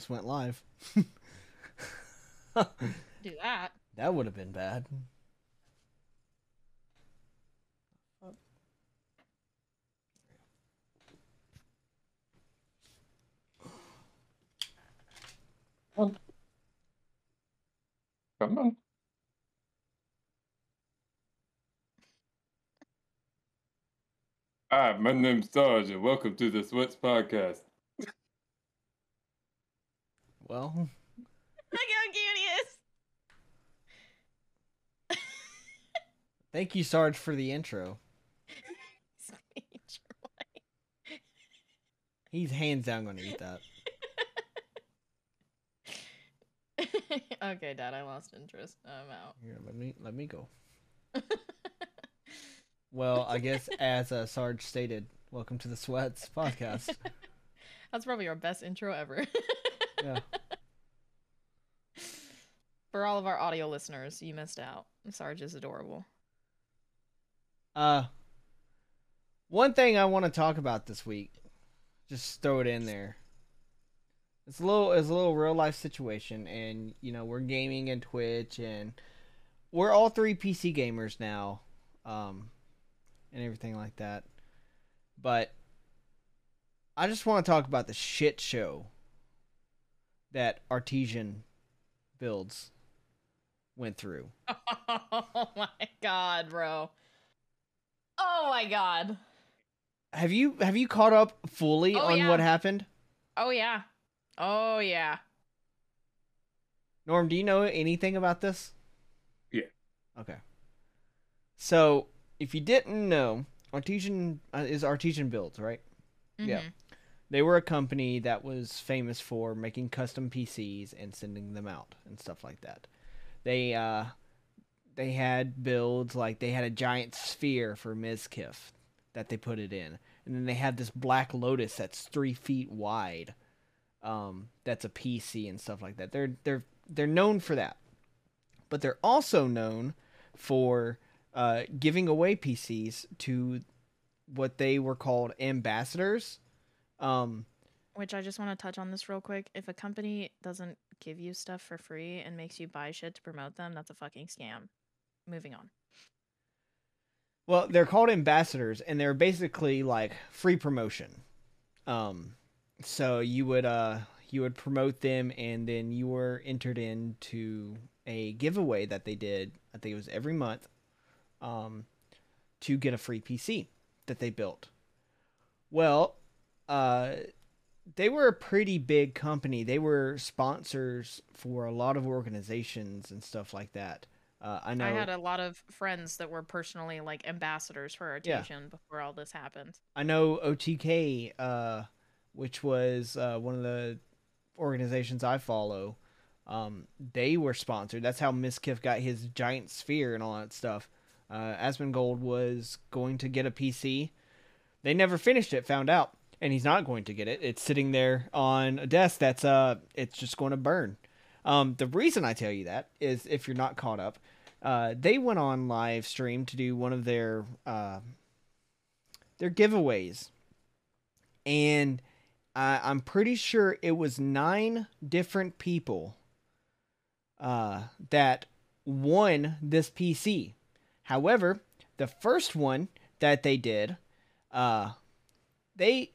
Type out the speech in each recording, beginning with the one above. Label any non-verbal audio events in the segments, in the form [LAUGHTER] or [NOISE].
almost went live. [LAUGHS] Do that. That would have been bad. Come on. Hi, my name's Sarge, and welcome to the Sweats Podcast. Well, Look how cute he is. thank you, Sarge, for the intro. He's hands down going to eat that. [LAUGHS] okay, Dad, I lost interest. I'm out. Here, let me let me go. [LAUGHS] Well, I guess as uh, Sarge stated, welcome to the Sweats [LAUGHS] podcast. That's probably our best intro ever. Yeah. [LAUGHS] For all of our audio listeners, you missed out. Sarge is adorable. Uh, one thing I want to talk about this week, just throw it in there. It's a little, it's a little real life situation, and you know we're gaming and Twitch, and we're all three PC gamers now, um, and everything like that. But I just want to talk about the shit show that Artesian builds went through. [LAUGHS] Oh my god, bro. Oh my god. Have you have you caught up fully Oh, on yeah. what happened? Oh yeah. Oh yeah. Norm, do you know anything about this? Yeah. Okay. So, if you didn't know, Artesian uh, is Artesian Builds, right? Yeah. They were a company that was famous for making custom PCs and sending them out and stuff like that. They uh they had builds like they had a giant sphere for Mizkif that they put it in. And then they had this black lotus that's three feet wide. Um, that's a PC and stuff like that. They're they're they're known for that. But they're also known for uh, giving away PCs to what they were called ambassadors. Um, Which I just want to touch on this real quick. If a company doesn't give you stuff for free and makes you buy shit to promote them, that's a fucking scam. Moving on. Well, they're called ambassadors, and they're basically like free promotion. Um, so you would uh you would promote them, and then you were entered into a giveaway that they did. I think it was every month, um, to get a free PC that they built. Well, uh, they were a pretty big company. They were sponsors for a lot of organizations and stuff like that. Uh, I know. I had a lot of friends that were personally like ambassadors for Yeah. Artesian before all this happened. I know OTK, uh, which was uh, one of the organizations I follow. Um, they were sponsored. That's how Mizkif got his giant sphere and all that stuff. Uh, Asmongold was going to get a PC. They never finished it. Found out, and he's not going to get it. It's sitting there on a desk. That's uh, it's just going to burn. Um, the reason I tell you that is if you're not caught up, uh, they went on live stream to do one of their uh, their giveaways, and I, I'm pretty sure it was nine different people uh, that won this PC. However, the first one that they did, uh, they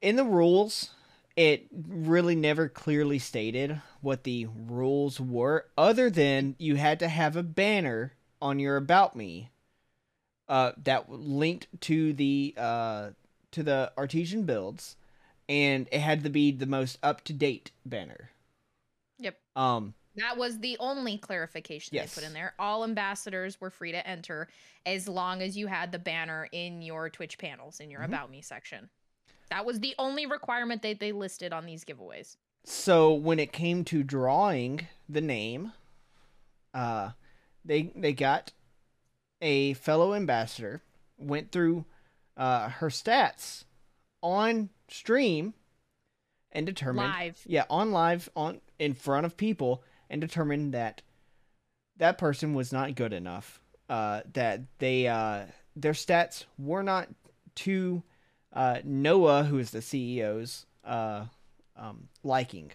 in the rules, it really never clearly stated what the rules were, other than you had to have a banner on your about me uh, that linked to the uh, to the artesian builds, and it had to be the most up to date banner. Yep. Um, That was the only clarification Yes. they put in there. All ambassadors were free to enter as long as you had the banner in your Twitch panels in your Mhm. About Me section. That was the only requirement that they listed on these giveaways. so when it came to drawing the name, uh, they they got a fellow ambassador went through uh, her stats on stream and determined Live. yeah on live on in front of people and determined that that person was not good enough uh that they uh their stats were not to uh noah who is the ceo's uh, um, liking.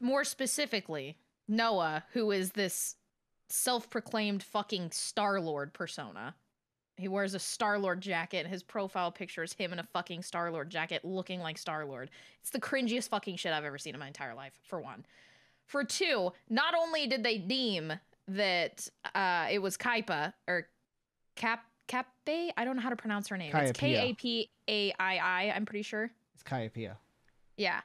More specifically, Noah, who is this self-proclaimed fucking Star Lord persona. He wears a Star Lord jacket. His profile picture is him in a fucking Star Lord jacket, looking like Star Lord. It's the cringiest fucking shit I've ever seen in my entire life. For one, for two, not only did they deem that uh, it was Kaipa or Cap Cape, I don't know how to pronounce her name. It's K. A P A I I. I'm pretty sure. It's Caiapia. Yeah.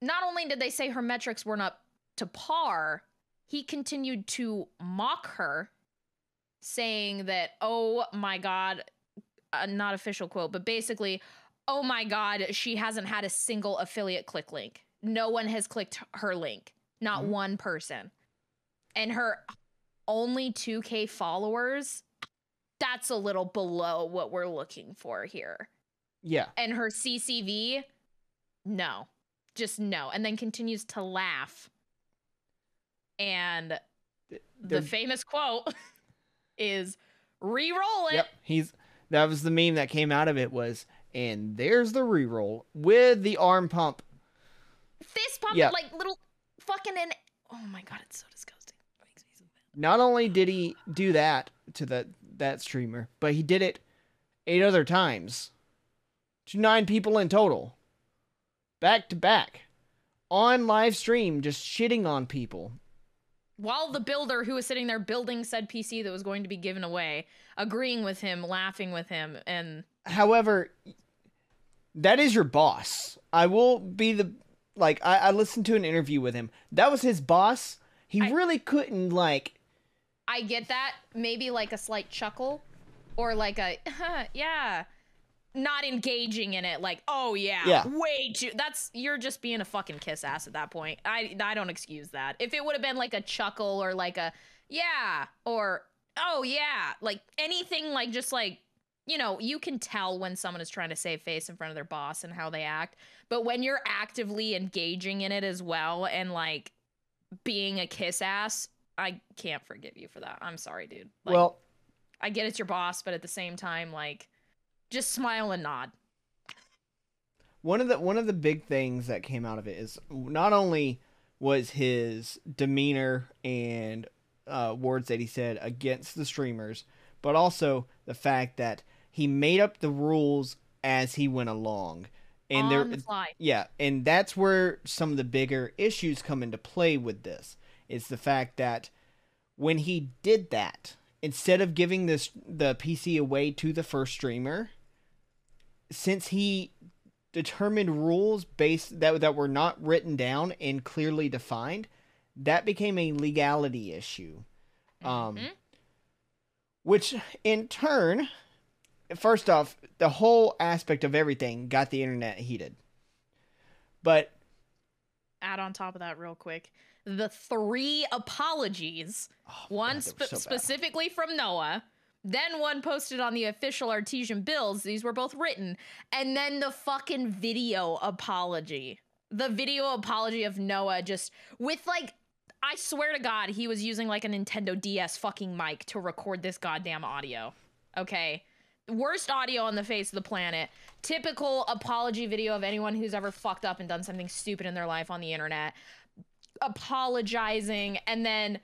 Not only did they say her metrics weren't up to par, he continued to mock her, saying that, oh my God, uh, not official quote, but basically, oh my God, she hasn't had a single affiliate click link. No one has clicked her link, not Mhm. one person. And her only 2K followers, that's a little below what we're looking for here Yeah. and her CCV, no, just no, and then continues to laugh. And the They're- famous quote [LAUGHS] is re-roll it. Yep. He's that was the meme that came out of it was and there's the reroll with the arm pump. Fist pump Yeah. like little fucking and oh my god, it's so disgusting. It so. Not only did he do that to the that streamer, but he did it eight other times. To nine people in total. Back to back. On live stream, just shitting on people. While the builder who was sitting there building said PC that was going to be given away, agreeing with him, laughing with him, and However, that is your boss. I will be the like I, I listened to an interview with him. That was his boss. He I- really couldn't like I get that. Maybe like a slight chuckle or like a, [LAUGHS] yeah, not engaging in it. Like, oh yeah, Yeah. way too. That's, you're just being a fucking kiss ass at that point. I, I don't excuse that. If it would have been like a chuckle or like a, yeah, or, oh yeah, like anything like just like, you know, you can tell when someone is trying to save face in front of their boss and how they act. But when you're actively engaging in it as well and like being a kiss ass, I can't forgive you for that. I'm sorry, dude. Like, well I get it's your boss, but at the same time, like, just smile and nod. one of the one of the big things that came out of it is not only was his demeanor and uh, words that he said against the streamers, but also the fact that he made up the rules as he went along. And on there, the yeah, and that's where some of the bigger issues come into play with this. Is the fact that when he did that, instead of giving this the PC away to the first streamer, since he determined rules based that that were not written down and clearly defined, that became a legality issue. Um, Mhm. which in turn, first off, the whole aspect of everything got the internet heated. But Add on top of that, real quick, the three apologies. oh, One God, were so specifically from Noah, then one posted on the official Artesian Builds. These were both written, and then the fucking video apology. The video apology of Noah just with like. I swear to God, he was using like a Nintendo DS fucking mic to record this goddamn audio. Okay. Worst audio on the face of the planet. Typical apology video of anyone who's ever fucked up and done something stupid in their life on the internet. Apologizing. And then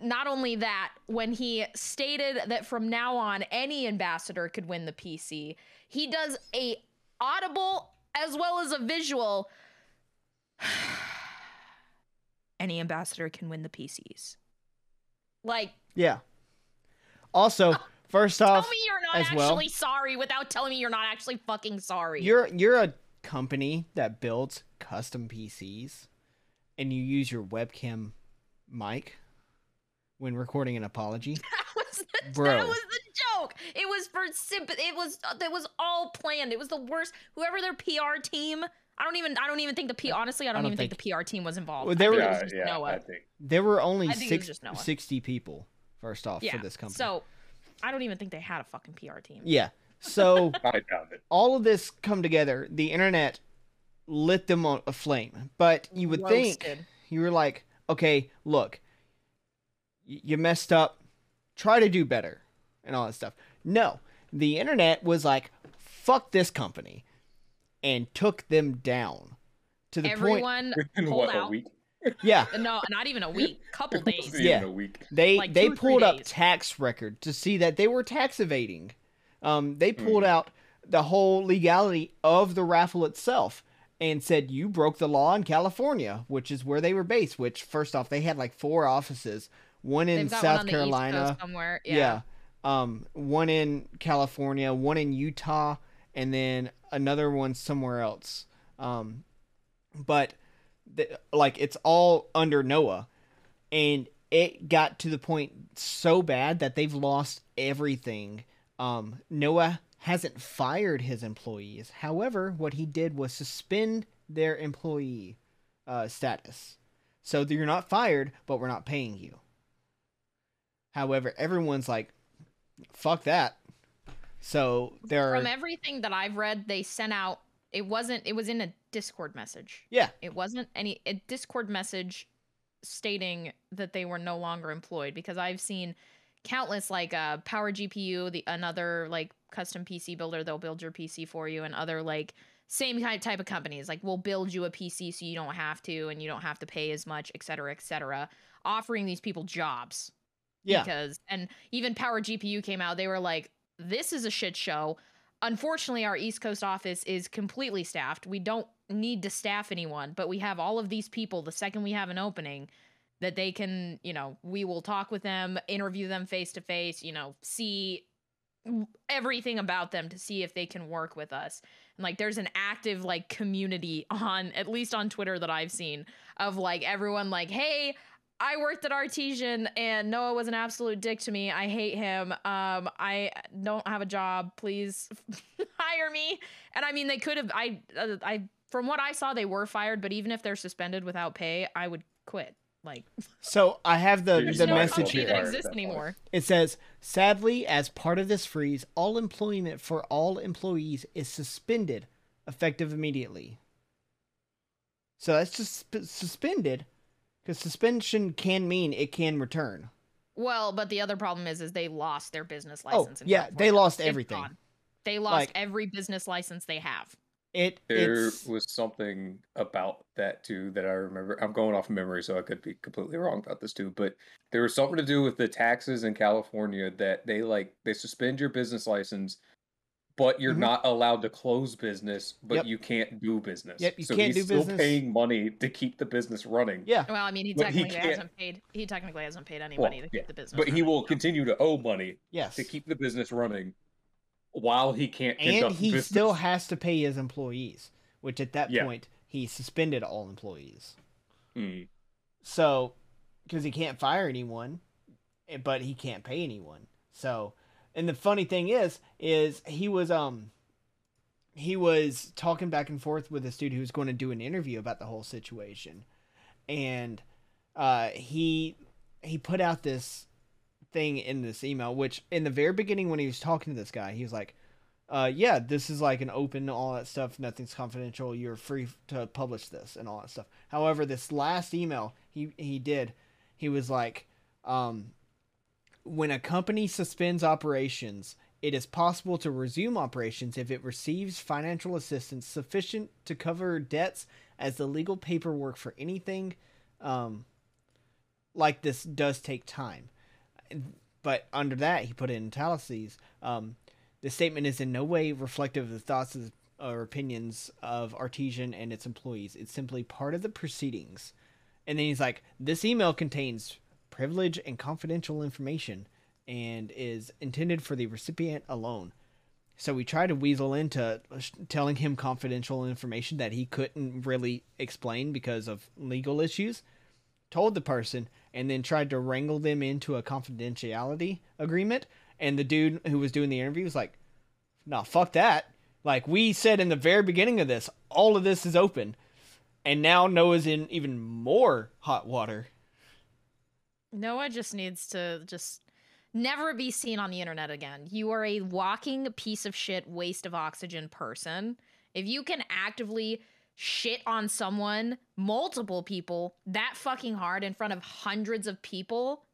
not only that, when he stated that from now on any ambassador could win the PC, he does a audible as well as a visual. [SIGHS] any ambassador can win the PCs. Like, yeah. Also, uh, first off, tell me you're not actually well- sorry without telling me you're not actually fucking sorry. you're you're a company that builds custom PCs, and you use your webcam mic when recording an apology. [LAUGHS] that was the, Bro. that was the joke. It was for sympathy. It was uh, that was all planned. It was the worst. Whoever their PR team. I don't even. I don't even think the P. Honestly, I don't, don't even think, the PR team was involved. Well, I think were- it was Yeah, just yeah, Noah. I think. There were only I think six, just Noah. 60 people. First off, yeah. for this company. So, I don't even think they had a fucking PR team. yeah. So [LAUGHS] I doubt it. all of this come together. The internet lit them on a flame. But you would think you were like, okay, look, you messed up. Try to do better, and all that stuff. No, the internet was like, fuck this company. and took them down to the point. Everyone In pulled what, a out. week? Yeah, [LAUGHS] No, not even a week. Couple days. even Yeah. a week. they Like they two or three pulled up tax record to see that they were tax evading. Um, they pulled Mm. out the whole legality of the raffle itself and said you broke the law in California, which is where they were based. Which first off, they had like four offices, one in South one on Carolina, somewhere. yeah. Yeah. um, one in California, one in Utah, and then another one somewhere else. Um, but the, like it's all under Noah, and it got to the point so bad that they've lost everything. Um, Noah hasn't fired his employees. However, what he did was suspend their employee uh, status. So you're not fired, but we're not paying you. However, everyone's like, fuck that. So there From are, everything that I've read, they sent out. It wasn't. It was in a Discord message. yeah, It wasn't any a Discord message stating that they were no longer employed because I've seen countless like uh Power GPU, the another like custom PC builder, they'll build your PC for you, and other like same kind type of companies. Like we'll build you a PC so you don't have to and you don't have to pay as much, et cetera, et cetera, offering these people jobs. Yeah, because and even power gpu came out they were like this is a shit show. Unfortunately our east coast office is completely staffed. We don't need to staff anyone but we have all of these people the second we have an opening that they can you know we will talk with them interview them face to face you know see everything about them to see if they can work with us and like there's an active like community [LAUGHS] on at least on twitter that i've seen of like everyone like hey I worked at Artesian and Noah was an absolute dick to me. I hate him. Um, I don't have a job. Please [LAUGHS] hire me. And I mean, they could have. I, uh, I, from what I saw, they were fired. But even if they're suspended without pay, I would quit. Like, So I have the There's the no message here. that exists anymore. It says, sadly, as part of this freeze, all employment for all employees is suspended, effective immediately. So that's just suspended, because suspension can mean it can return. Well, but the other problem is, is they lost their business Oh, license. in yeah, they lost It's everything. gone. They lost Like- every business license they have. It There it's was something about that too that I remember. I'm going off memory, so I could be completely wrong about this too. But there was something to do with the taxes in California that they like they suspend your business license, but you're Mhm. not allowed to close business, but Yep. you can't do business. Yep, you so can't he's do still business. paying money to keep the business running. yeah. Well, I mean, he But he technically hasn't paid. He technically hasn't paid any Well, money to yeah, keep the business. But he will so. continue to owe money Yes. to keep the business running while he can't and he business. still has to pay his employees, which at that Yeah. point he suspended all employees. Hmm. So, because he can't fire anyone, eh, but he can't pay anyone. So, and the funny thing is, is he was um, he was talking back and forth with this dude who was going to do an interview about the whole situation, and uh, he he put out this thing in this email, which in the very beginning when he was talking to this guy, he was like. Uh, yeah, this is like an open, all that stuff. Nothing's confidential. You're free to publish this and all that stuff. However, this last email he he did, he was like, um, when a company suspends operations, it is possible to resume operations if it receives financial assistance sufficient to cover debts, as the legal paperwork for anything, um, like this does take time. But under that, he put it in italics. Um, the statement is in no way reflective of the thoughts or opinions of Artesian and its employees. It's simply part of the proceedings. And then he's like, this email contains privilege and confidential information and is intended for the recipient alone. So we try to weasel into telling him confidential information that he couldn't really explain because of legal issues. Told the person and then tried to wrangle them into a confidentiality agreement. And the dude who was doing the interview was like, "No, fuck that. Like we said in the very beginning of this, all of this is open." And now Noah's in even more hot water. Noah just needs to just never be seen on the internet again. You are a walking piece of shit waste of oxygen person. If you can actively shit on someone, multiple people, that fucking hard in front of hundreds of people,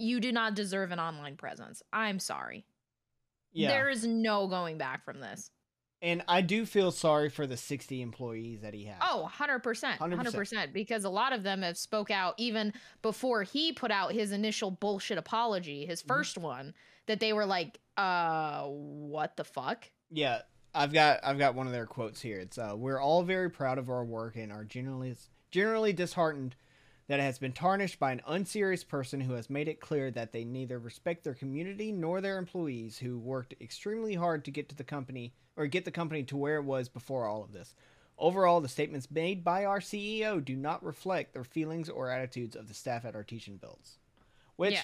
you do not deserve an online presence. I'm sorry. Yeah. There is no going back from this. And I do feel sorry for the 60 employees that he had. Oh, 100%. 100%. Because a lot of them have spoke out even before he put out his initial bullshit apology, his 1st mm-hmm. one, that they were like, uh, what the fuck? Yeah. I've got I've got one of their quotes here. It's uh we're all very proud of our work and are generally generally disheartened that it has been tarnished by an unserious person who has made it clear that they neither respect their community nor their employees who worked extremely hard to get to the company or get the company to where it was before all of this. Overall, the statements made by our CEO do not reflect the feelings or attitudes of the staff at Artesian Builds. Which, yeah.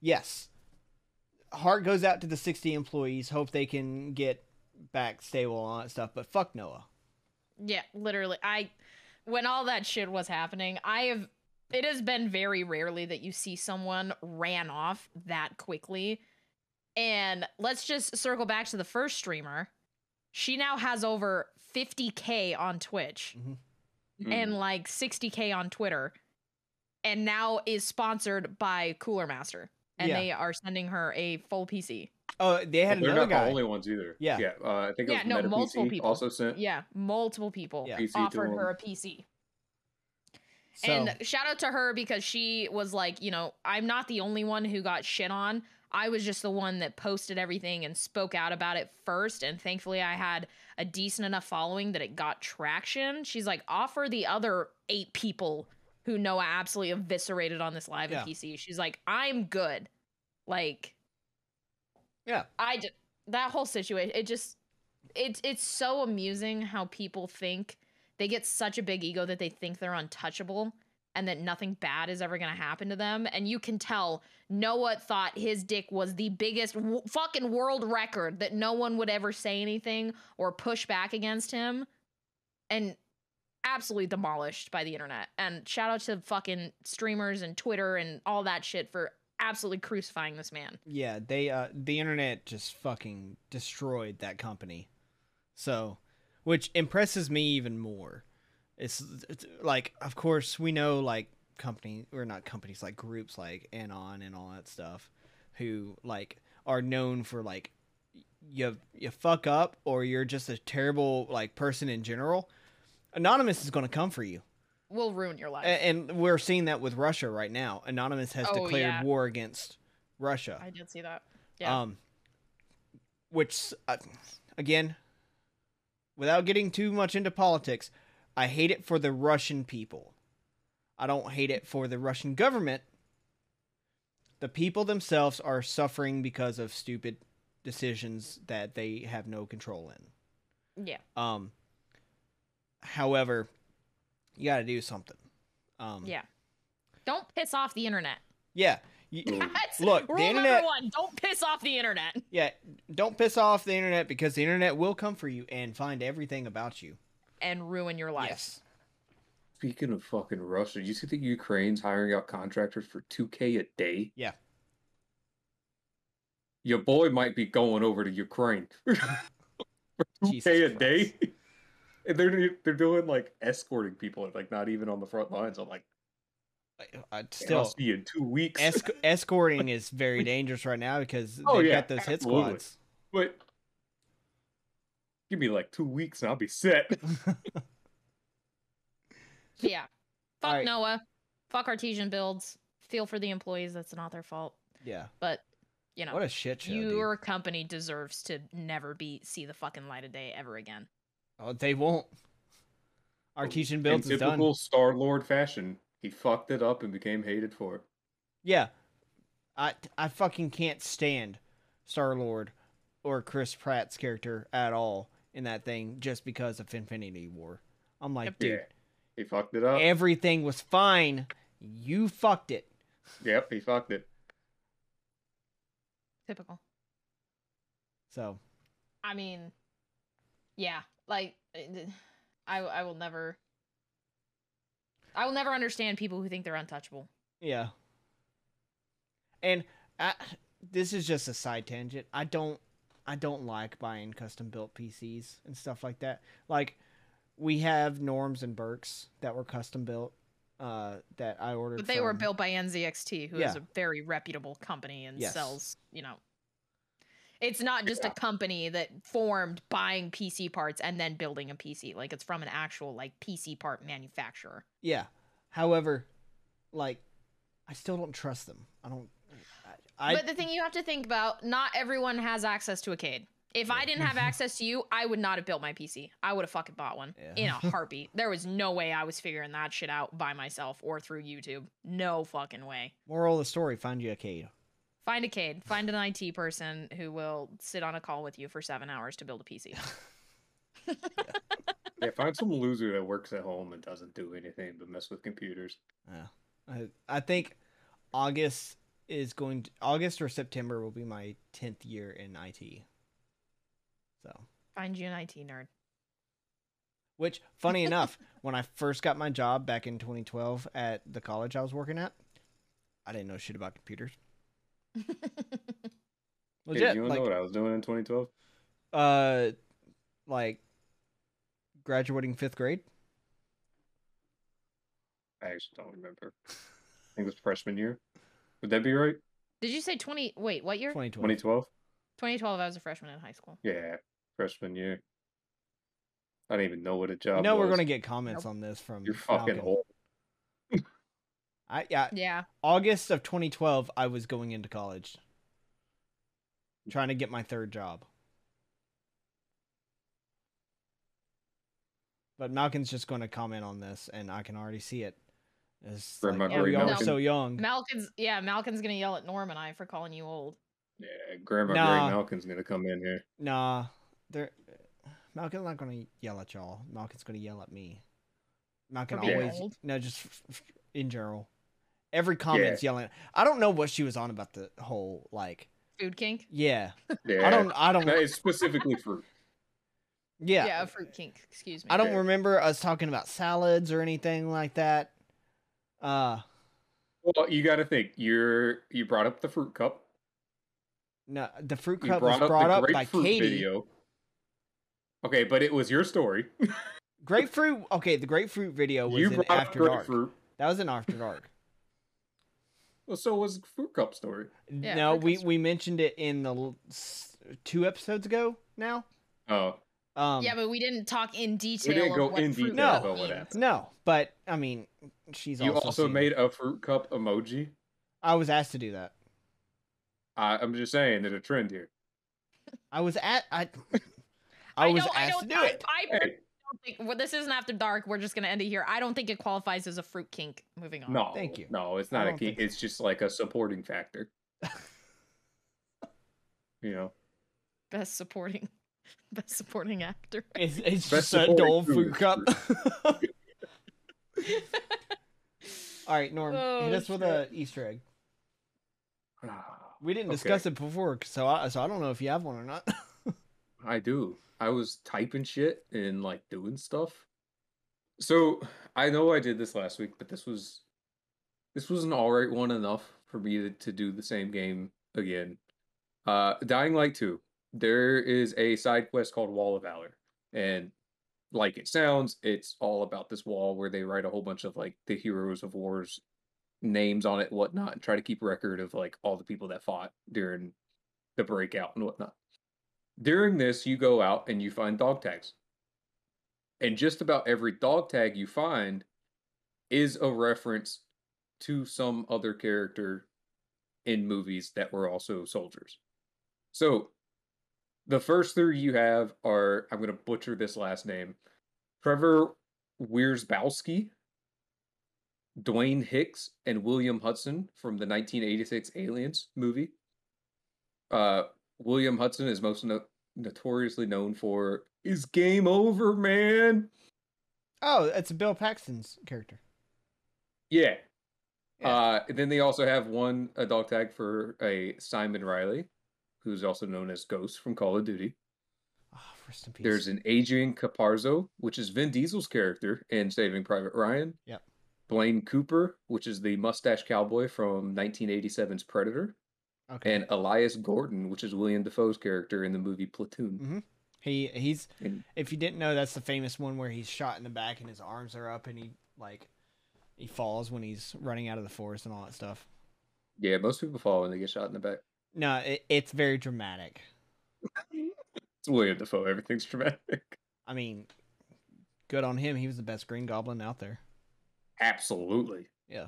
yes, heart goes out to the 60 employees. Hope they can get back stable and all that stuff. But fuck Noah. Yeah, literally. I when all that shit was happening, I have it has been very rarely that you see someone ran off that quickly. And let's just circle back to the first streamer. She now has over 50k on Twitch mm-hmm. and mm. like 60k on Twitter and now is sponsored by Cooler Master and yeah. they are sending her a full PC. Oh, they had well, they're not guy. the only ones either. Yeah, yeah. Uh, I think yeah, no, Meta multiple PC people also sent. Yeah, multiple people yeah. offered her a PC. So. And shout out to her because she was like, you know, I'm not the only one who got shit on. I was just the one that posted everything and spoke out about it first. And thankfully, I had a decent enough following that it got traction. She's like, offer the other eight people who Noah absolutely eviscerated on this live yeah. PC. She's like, I'm good. Like, yeah. I just, that whole situation, it just, it's, it's so amusing how people think they get such a big ego that they think they're untouchable and that nothing bad is ever going to happen to them. And you can tell Noah thought his dick was the biggest w- fucking world record that no one would ever say anything or push back against him. And absolutely demolished by the internet. And shout out to fucking streamers and Twitter and all that shit for absolutely crucifying this man. Yeah, they uh the internet just fucking destroyed that company. So which impresses me even more. It's, it's like, of course, we know like company or not companies like groups like Anon and all that stuff, who like are known for like you you fuck up or you're just a terrible like person in general. Anonymous is going to come for you. Will ruin your life. And, and we're seeing that with Russia right now. Anonymous has oh, declared yeah. war against Russia. I did see that. Yeah. Um, which uh, again, without getting too much into politics, I hate it for the Russian people. I don't hate it for the Russian government. The people themselves are suffering because of stupid decisions that they have no control in. Yeah. Um however, you got to do something. Um Yeah. Don't piss off the internet. Yeah. [LAUGHS] You, look, the internet. One, don't piss off the internet. Yeah, don't piss off the internet because the internet will come for you and find everything about you and ruin your life. Yes. Speaking of fucking Russia, you see that Ukraine's hiring out contractors for two k a day? Yeah. Your boy might be going over to Ukraine [LAUGHS] for two k a day. And they're they're doing like escorting people, like not even on the front lines. I'm like, I still I'll see you in two weeks. esc- [LAUGHS] escorting is very dangerous right now because oh, they've yeah, got those hit squads. But give me like two weeks and I'll be set. [LAUGHS] yeah. Fuck right. Noah. Fuck artesian builds. Feel for the employees. That's not their fault. Yeah. But you know what a shit show. Your dude. company deserves to never be see the fucking light of day ever again. Oh, they won't. Artesian builds in is done. typical Star Lord fashion. He fucked it up and became hated for it. Yeah. I I fucking can't stand Star Lord or Chris Pratt's character at all in that thing just because of Infinity War. I'm like, dude, yeah, he fucked it up. Everything was fine. You fucked it. Yep, he fucked it. Typical. So, I mean, yeah, like I I will never I will never understand people who think they're untouchable. Yeah. And I, this is just a side tangent. I don't I don't like buying custom built PCs and stuff like that. Like we have Norms and Burks that were custom built uh, that I ordered. But they from... were built by NZXT, who yeah. is a very reputable company and yes. sells, you know. It's not just Yeah. a company that formed buying PC parts and then building a PC. Like it's from an actual like PC part manufacturer. Yeah. However, like, I still don't trust them. I don't. I, but the thing you have to think about, not everyone has access to a CADE. If I didn't have access to you, I would not have built my PC. I would have fucking bought one Yeah. in a [LAUGHS] heartbeat. there was no way I was figuring that shit out by myself or through YouTube. No fucking way. moral of the story: find you a Cade. Find a CADE. Find an IT person who will sit on a call with you for seven hours to build a PC. [LAUGHS] Yeah, find some loser that works at home and doesn't do anything but mess with computers. Yeah. I, I think August is going to August or September will be my tenth year in IT. So, Find you an IT nerd. which funny enough, [LAUGHS] when I first got my job back in 2012 at the college I was working at, I didn't know shit about computers. [LAUGHS] Hey, Legit, you wanna like, know what I was doing in 2012? uh, like graduating fifth grade. I actually don't remember. I think it was freshman year. Would that be right? Did you say 20? Wait, what year? 2012. 2012? 2012, I was a freshman in high school. Yeah, freshman year. I don't even know what a job. You know we're gonna get comments on this from You're fucking Falcon. old. I yeah, Yeah. August of 2012, I was going into college, trying to get my third job. But Malkin's just going to comment on this, and I can already see it. It's Grandma like, Green we are so young. Malkin's, yeah, Malkin's going to yell at Norm and I for calling you old. Yeah, Grandma Nah. Gray Malkin's gonna come in here. Nah, they're Malkin's not going to yell at y'all. Malkin's going to yell at me. Malkin For being always old? no, just f- f- in general. Every comment's yelling. I don't know what she was on about the whole like. Food kink? Yeah, Yeah, I don't. I don't. No, it's specifically fruit. yeah, Yeah, fruit kink. Excuse me. I don't Yeah. remember us talking about salads or anything like that. Uh Well, you got to think. You're you brought up the fruit cup. no, the fruit You cup was brought up brought the up by grapefruit Katie. video. Okay, but it was your story. [LAUGHS] Grapefruit. Okay, the grapefruit video was you in After Dark. That was in After Dark. Well, so was fruit cup story. Yeah, no, we cup's- we mentioned it in the two episodes ago. Now, Oh, um, yeah, but we didn't talk in detail. We didn't go what in detail No. about what means. happened. no, but I mean, she's you also, also seen- made a fruit cup emoji. I was asked to do that. I, I'm just saying, there's a trend here. I was at I. [LAUGHS] I was don't- asked don't, to do I, it. I Hey, don't think well, this isn't after dark. We're just gonna end it here. I don't think it qualifies as a fruit kink. Moving on. no, Thank you. No, it's not a don't key. so. It's just like a supporting factor. [LAUGHS] you know, Best supporting, [LAUGHS] best supporting actor. It's, it's Best just a supporting dull food fruit cup. [LAUGHS] All right, Norm, oh, hit Oh, us with a Easter egg. [SIGHS] We didn't Okay. discuss it before, so I, so I don't know if you have one or not. I do. I was typing shit and like doing stuff. So I know I did this last week, but this was this was an alright one enough for me to, to do the same game again. Uh Dying Light 2. There is a side quest called Wall of Valor. And like it sounds, it's all about this wall where they write a whole bunch of like the heroes of wars names on it, whatnot, and try to keep record of like all the people that fought during the breakout and whatnot. During this, you go out and you find dog tags. And just about every dog tag you find is a reference to some other character in movies that were also soldiers. So the first three you have are I'm going to butcher this last name Trevor Wierzbowski, Dwayne Hicks, and William Hudson from the 1986 Aliens movie. Uh, William Hudson is most no- notoriously known for "Is game over, man?" oh, it's Bill Paxton's character. Yeah. Yeah. Uh, and then they also have one a dog tag for a Simon Riley, who's also known as Ghost from Call of Duty. Oh, rest in peace. There's an Adrian Caparzo, which is Vin Diesel's character in Saving Private Ryan. Yep. Blain Cooper, which is the mustache cowboy from 1987's Predator. Okay. And Elias Gordon, which is William Dafoe's character in the movie Platoon. Mhm. he he's And if you didn't know, that's the famous one where he's shot in the back and his arms are up and he like he falls when he's running out of the forest and all that stuff. yeah, most people fall when they get shot in the back. No, it, it's very dramatic. [LAUGHS] It's William Dafoe. Everything's dramatic. I mean, good on him. He was the best Green Goblin out there. Absolutely. Yeah.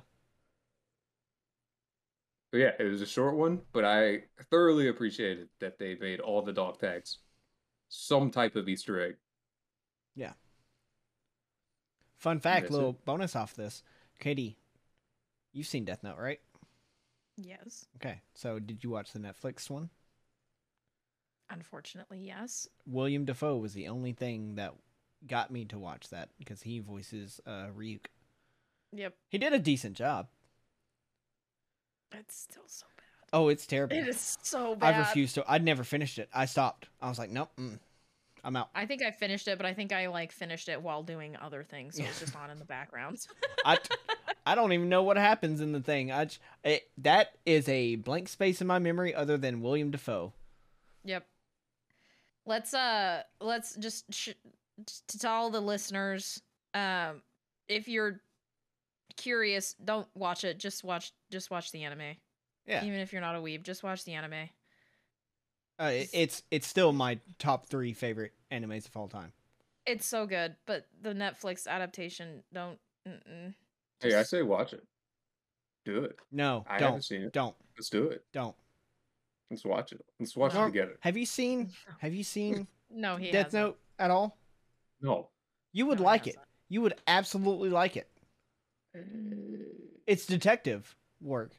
But yeah, it was a short one, but I thoroughly appreciated that they made all the dog tags some type of Easter egg. Yeah. Fun fact, That's it. little bonus off this. Katie, you've seen Death Note, right? Yes. Okay. So did you watch the Netflix one? Unfortunately, yes. William Dafoe was the only thing that got me to watch that because he voices uh, Ryuk. Yep. He did a decent job. It's still so bad. Oh, it's terrible. It is so bad. I refused to. I'd never finished it. I stopped. I was like, nope, mm, I'm out. I think I finished it, but I think I like finished it while doing other things, so it's just on in the background. [LAUGHS] I, I don't even know what happens in the thing. I j- it, that is a blank space in my memory other than William Dafoe. Yep. Let's uh let's just sh- just to all the listeners um if you're curious don't watch it just watch just watch the anime. Yeah, Even if you're not a weeb, just watch the anime. uh, it- it's it's still my top three favorite animes of all time. It's so good, but the Netflix adaptation don't mm-mm. Hey, I say watch it. Do it. No, I haven't don't, seen it. don't, Let's do it. don't. Let's watch it. Let's watch No. it together. Have you seen Have you seen [LAUGHS] No, he Death hasn't. Note at all? No. You would No, like it. You would absolutely like it. It's detective work.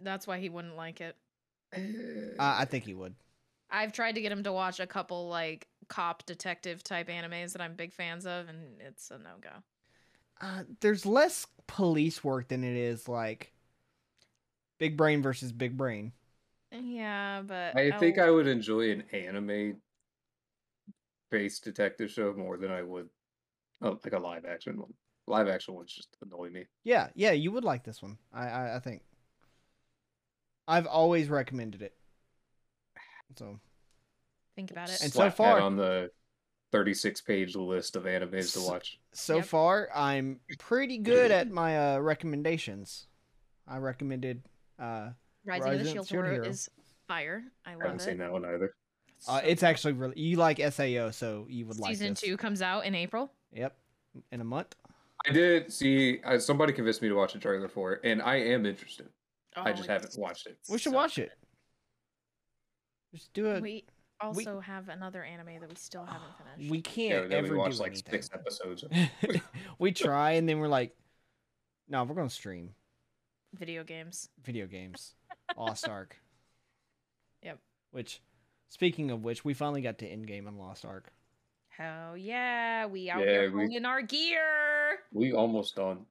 That's why he wouldn't like it. Uh, I think he would. I've tried to get him to watch a couple like cop detective type animes that I'm big fans of, and it's a no go. Uh, there's less police work than it is like Big Brain versus Big Brain. Yeah, but I think oh, I would enjoy an anime based detective show more than I would oh, like a live action one. Live action ones just annoy me. Yeah, yeah, you would like this one. I, I, I think. I've always recommended it. So think about it. And so far- on the 36 page list of animes to watch. so Yep. far, I'm pretty good at my uh, recommendations. I recommended. Uh, Rising of the Shield Shield Hero Hero. is fire. I love it. I haven't love seen that one either. uh, So it's actually really. You like Sao, so you would like season two comes out in April. Yep, in a month. I did see uh, somebody convinced me to watch a trailer for it, and I am interested. I Oh, just haven't watched it. We should so watch it. Just do it. We also have another anime that we still haven't [GASPS] finished. We can't then we ever watched do like anything. six episodes. Of [LAUGHS] we try and then we're like, no, we're gonna stream Video games. video games. Lost Ark. [LAUGHS] Yep. Which, speaking of which, we finally got to end game on Lost Ark. Hell yeah, we out Yeah, here we- holding our gear. We almost done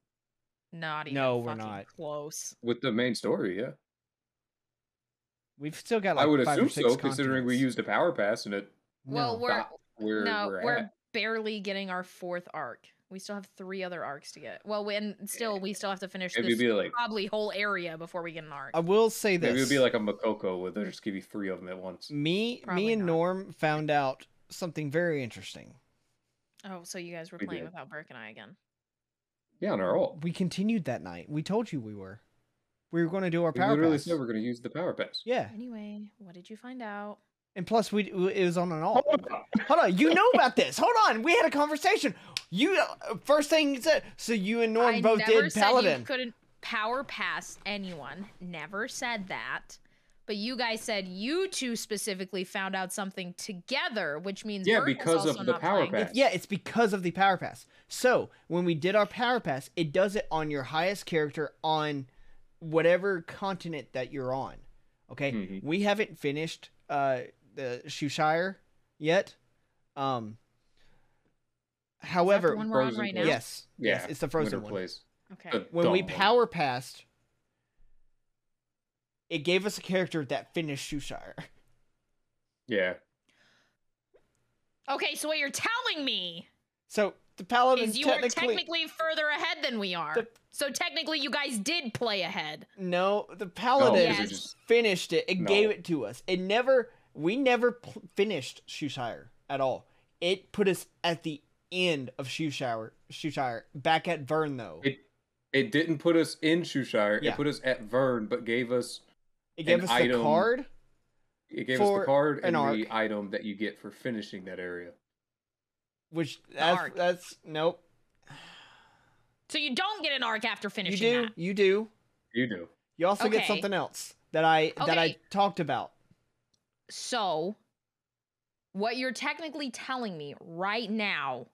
Not even No, we're not. close. with the main story. Yeah, We've still got like I would five or assume six so, considering we used a power pass and it Well, No. we're where no, we're, we're barely getting our fourth arc. We still have three other arcs to get. Well, we- and still, we still have to finish Maybe this be like probably whole area before we get an arc. I will say this. maybe it'd be like a Mokoko where they just give you three of them at once. me, Probably me and not. Norm found out something very interesting. oh, so you guys were We playing did. without Burke and I again. Yeah, on our ult. We continued that night. We told you we were. We were going to do our We power literally pass. said we're going to use the power pass. Yeah, Anyway, what did you find out? and plus we it was on an alt. Hold on. Hold on, you know about [LAUGHS] this. Hold on, we had a conversation. You uh, first thing you said. So you and Norm I both never did said Paladin. you couldn't power pass anyone. Never said that. But you guys said you two specifically found out something together, which means Yeah, Burke was because of the power playing. pass. It- yeah, it's because of the power pass. So when we did our power pass, it does it on your highest character on whatever continent that you're on. Okay, Mhm. we haven't finished uh the Shushire yet. Um. However, one we're on Frozen right now? Yes, Yeah, yes, it's the frozen Winter one. Place. Okay. The When we one. power passed, it gave us a character that finished Shushire. Yeah, Okay, so what you're telling me So the paladin is you are technically, technically further ahead than we are. The- so technically, you guys did play ahead. no, the paladin Yes. these are just- finished it. It No. gave it to us. It never. We never pl- finished Shushire at all. It put us at the end of Shushire. Shushire back at Vern though. It, It- it didn't put us in Shushire. Yeah. It put us at Vern, but gave us gave an us the card. It gave us the card and arc. the item that you get for finishing that area. Which that's arc. that's nope. So you don't get an arc after finishing. You finishing do, that. you do. You do. You also get something else that I that I talked about. So, what you're technically telling me right now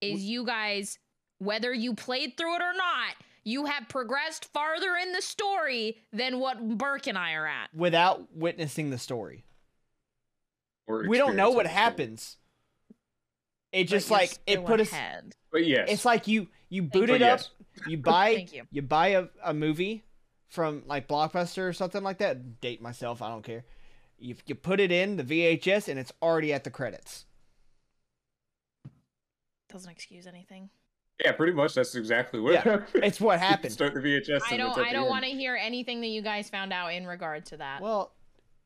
is you guys, whether you played through it or not, you have progressed farther in the story than what Burke and I are at. without witnessing the story. Or We don't know what happens. It just like it still put us. But yes, It's like you you boot but it up. yes. You [LAUGHS] buy Thank you. you buy a, a movie from like Blockbuster or something like that. Date myself, I don't care. You you put it in the VHS and it's already at the credits. Doesn't excuse anything. Yeah, pretty much. That's exactly what Yeah, happened. It's what [LAUGHS] You happened. Start the VHS. I don't. I don't want to hear anything that you guys found out in regard to that, Well,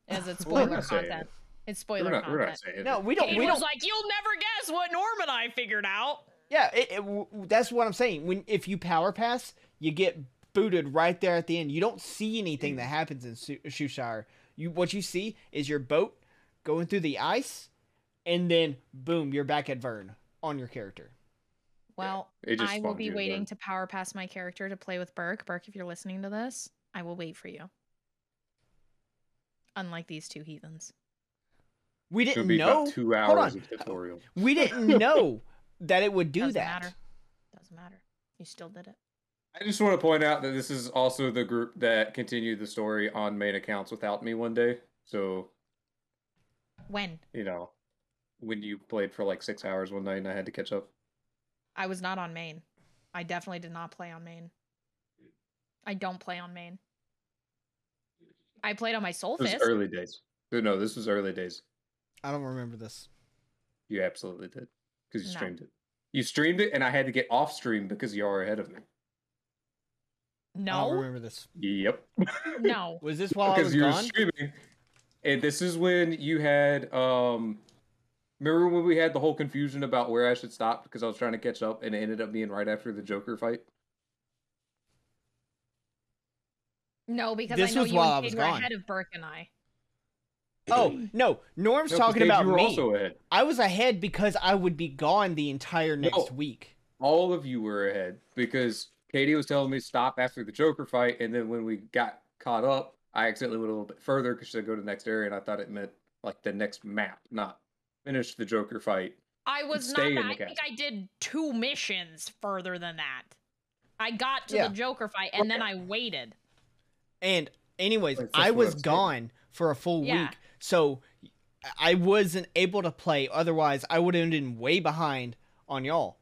as it's [LAUGHS] We're not spoiler saying content. it. It's We're spoiler not, we're not content. saying no, we don't. Kate We don't. like, "You'll never guess what Norm and I figured out." Yeah, it, it, w- that's what I'm saying. When if you power pass, you get booted right there at the end. You don't see anything that happens in Su- Shushire. You what you see is your boat going through the ice, and then boom, you're back at Vern on your character. Well, It just I will be waiting again. to power pass my character to play with Burke. Burke, if you're listening to this, I will wait for you. Unlike these two heathens. We didn't be know. about two Hold hours on. of tutorial. [LAUGHS] We didn't [LAUGHS] know that it would do Doesn't that. matter. Doesn't matter. You still did it. I just want to point out that this is also the group that continued the story on main accounts without me one day. So, When? you know, when you played for like six hours one night and I had to catch up. I was not on main. I definitely did not play on main. I don't play on main. I played on my Soulfist. early days. No, this was early days. I don't remember this. You absolutely did. Because you No. streamed it. You streamed it and I had to get off stream because you are ahead of me. No, I don't remember this. Yep. no. [LAUGHS] Was this [LAUGHS] while I was you were streaming. And this is when you had um remember when we had the whole confusion about where I should stop because I was trying to catch up and it ended up being right after the Joker fight? No, because This I know was you while I and was were gone. ahead of Burke and I. Oh no, Norm's No, 'cause talking Gage, about you were me. also ahead. I was ahead because I would be gone the entire next No. week. All of you were ahead because Katie was telling me to stop after the Joker fight, and then when we got caught up, I accidentally went a little bit further because she said go to the next area, and I thought it meant like the next map, not finish the Joker fight. I was not. stay in the I think. I did two missions further than that. I got to Yeah. the Joker fight and then I waited. And anyways, That's- I was I'm gone for a full Yeah. week, so I wasn't able to play. Otherwise, I would have been way behind on y'all.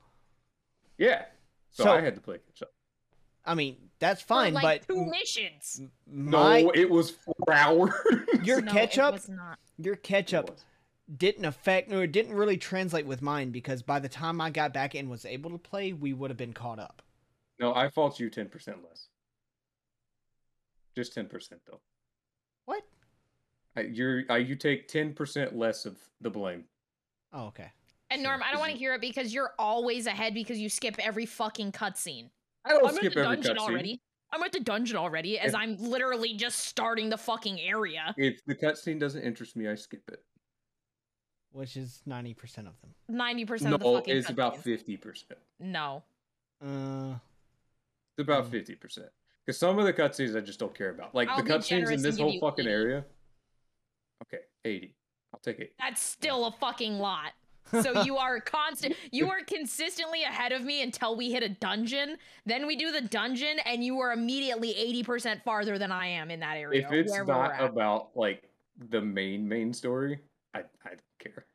Yeah, so, So- I had to play catch up. I mean, that's fine, like but two missions. my no, it was four [LAUGHS] hours. your no, catch it up, was not. your catch up was. Didn't affect or it didn't really translate with mine because by the time I got back and was able to play, we would have been caught up. No, I fault you ten percent less. Just ten percent though. What? I, you're I, you take ten percent less of the blame. Oh, okay. And Sure, Norm, I don't want to hear it because you're always ahead because you skip every fucking cutscene. I don't I'm skip at the every dungeon cutscene. already. I'm at the dungeon already as If- I'm literally just starting the fucking area. If the cutscene doesn't interest me, I skip it. Which is ninety percent of them. Ninety percent No, of the fucking it's about fifty percent. No. Uh, It's about fifty percent. Because some of the cutscenes I just don't care about. Like I'll the be cutscenes in this whole fucking 80. area. Okay, eighty. I'll take it. That's still a fucking lot. [LAUGHS] So you are constant you are consistently ahead of me until we hit a dungeon. Then we do the dungeon and you are immediately 80% farther than I am in that area. If it's not about like the main main story, I I don't care.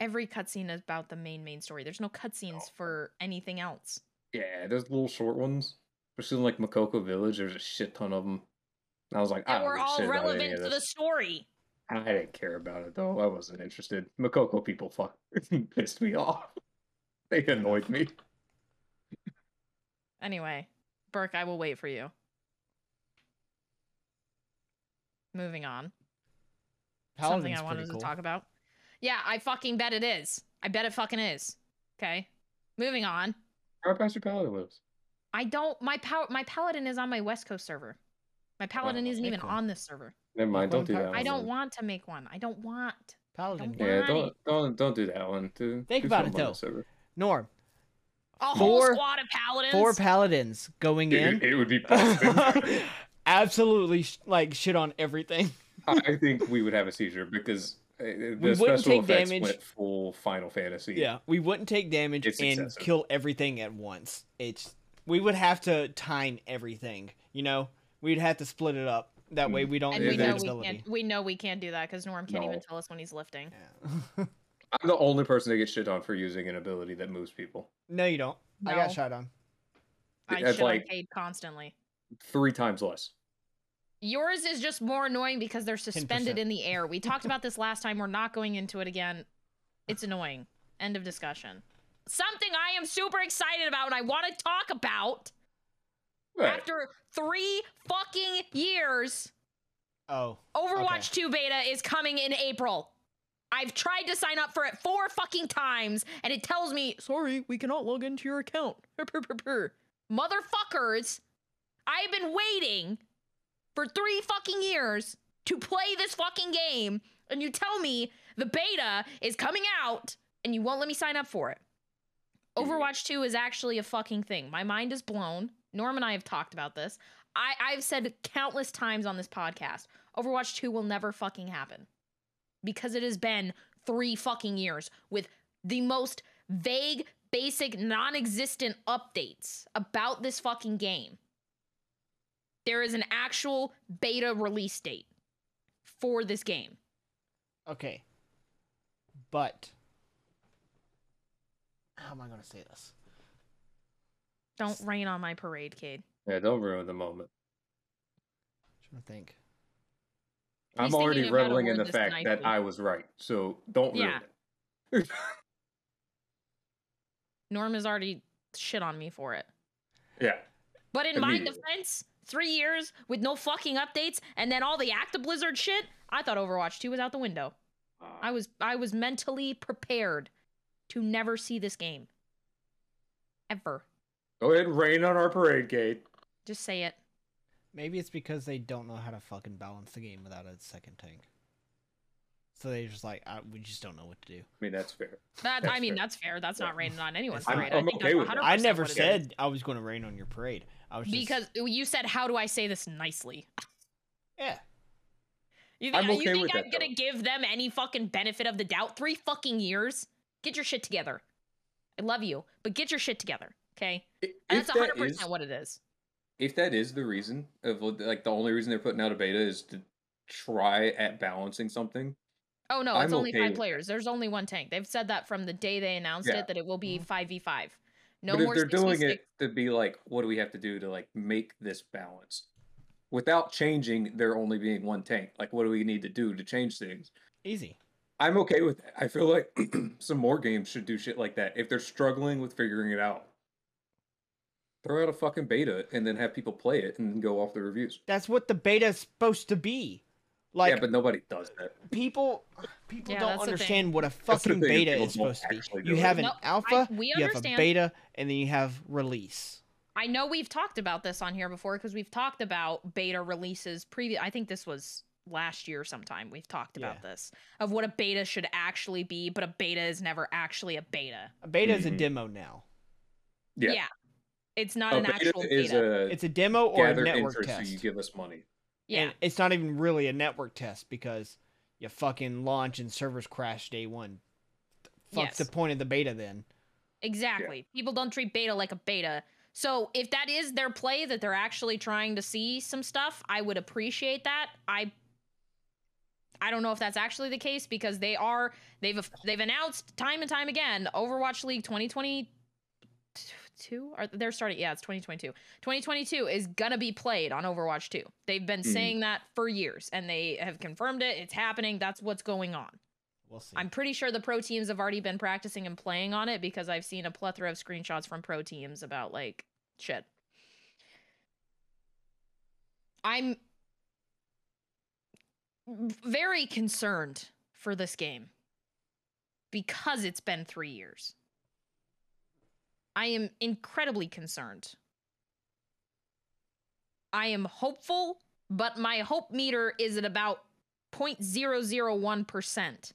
Every cutscene is about the main main story. There's no cutscenes Oh. for anything else. Yeah, there's little short ones. Especially in like Mokoko Village, there's a shit ton of them. And I was like, I And don't we're give a all shit about any relevant of to the story. I didn't care about it though. I wasn't interested. Mokoko people fuck [LAUGHS] pissed me off. [LAUGHS] They annoyed me. Anyway, Burke, I will wait for you. Moving on. Something I wanted cool. to talk about. Yeah, I fucking bet it is. I bet it fucking is. Okay. Moving on. How Pastor Paladin lives. I don't my power my paladin is on my West Coast server. My paladin Oh, isn't even cool. on this server. Never mind. Don't do that. I don't want to make one. I don't want. Paladin. Don't Yeah, don't don't don't do that one. Do, Think do about it, on the server. Norm, A whole Four- squad of paladins. four paladins going in. It, it would be. [LAUGHS] Absolutely, sh- like shit on everything. I think we would have a seizure because uh, the wouldn't take damage. went full Final Fantasy. Yeah, we wouldn't take damage It's and excessive. kill everything at once. It's we would have to time everything. You know, we'd have to split it up. That way, Mm. we don't and we know we can't. We know we can't do that because Norm can't even tell us when he's lifting. Yeah. [LAUGHS] I'm the only person that gets shit on for using an ability that moves people. no, you don't. I got No. shot on. I That's shit like- on Cade constantly. Three times less. Yours is just more annoying because they're suspended 10%. in the air. We talked about this last time. We're not going into it again. It's annoying. End of discussion. Something I am super excited about and I want to talk about Right. after three fucking years. Oh, Overwatch 2 beta is coming in April. I've tried to sign up for it four fucking times and it tells me, sorry, we cannot log into your account. [LAUGHS] Motherfuckers, I've been waiting for three fucking years to play this fucking game and you tell me the beta is coming out and you won't let me sign up for it. Overwatch 2 is actually a fucking thing. My mind is blown. Norm and I have talked about this. I, I've said countless times on this podcast Overwatch 2 will never fucking happen. Because it has been three fucking years with the most vague, basic, non existent updates about this fucking game. There is an actual beta release date for this game. okay. But how am I going to say this? Don't rain on my parade, Cade. Yeah, don't ruin the moment. trying to think. I'm already thinking of how to reveling in the this fact that. I was right. So don't ruin Yeah. it. [LAUGHS] Norm has already shit on me for it. yeah. But in my defense, three years with no fucking updates and then all the Active Blizzard shit, I thought Overwatch 2 was out the window. I was I was mentally prepared to never see this game. Ever. Oh, Go ahead and rain on our parade gate. Just say it. Maybe it's because they don't know how to fucking balance the game without a second tank. So they just like, I, we just don't know what to do. I mean, that's fair. That That's I mean, fair. that's fair. That's not raining on anyone's It's fine. parade. I'm I think okay with that. 100% I never what it is. said I was going to rain on your parade. I was just, because you said, "How do I say this nicely?" yeah. You think, I'm you think with I'm that, gonna though. give them any fucking benefit of the doubt? Three fucking years? Get your shit together. I love you, but get your shit together, okay? I- And If that's that 100% what it is. if that is the reason of like the only reason they're putting out a beta is to try at balancing something. Oh no, it's I'm only okay five with players. There's only one tank. They've said that from the day they announced Yeah. it that it will be Mhm. five v five. No but if more they're doing it to be like, what do we have to do to like make this balance? Without changing there only being one tank. Like what do we need to do to change things? Easy. I'm okay with that. I feel like [CLEARS THROAT] some more games should do shit like that. If they're struggling with figuring it out, throw out a fucking beta and then have people play it and then go off the reviews. That's what the beta's supposed to be. Like yeah, but nobody does that. people people Yeah, don't understand what a fucking beta is supposed to be. You have an No, I- alpha, we you have a beta, and then you have release. I know we've talked about this on here before because we've talked about beta releases previous. I think this was last year sometime. We've talked about Yeah. this of what a beta should actually be, but a beta is never actually a beta. A beta is a Mhm. demo now. Yeah. yeah. It's not A an beta actual is beta. a It's a demo or a network test. so you give us money. Yeah. And it's not even really a network test because you fucking launch and servers crash day one. Fuck's the point of the beta then? Exactly. People don't treat beta like a beta. So if that is their play that they're actually trying to see some stuff, I would appreciate that. I I don't know if that's actually the case because they are they've they've announced time and time again Overwatch League 2022 are they're starting yeah, it's 2022. 2022 is to be played on Overwatch 2. They've been Mhm. saying that for years and they have confirmed it. It's happening. That's what's going on. We'll see. I'm pretty sure the pro teams have already been practicing and playing on it because I've seen a plethora of screenshots from pro teams about like shit. I'm very concerned for this game because it's been 3 years. I am incredibly concerned. I am hopeful but my hope meter is at about 0.001%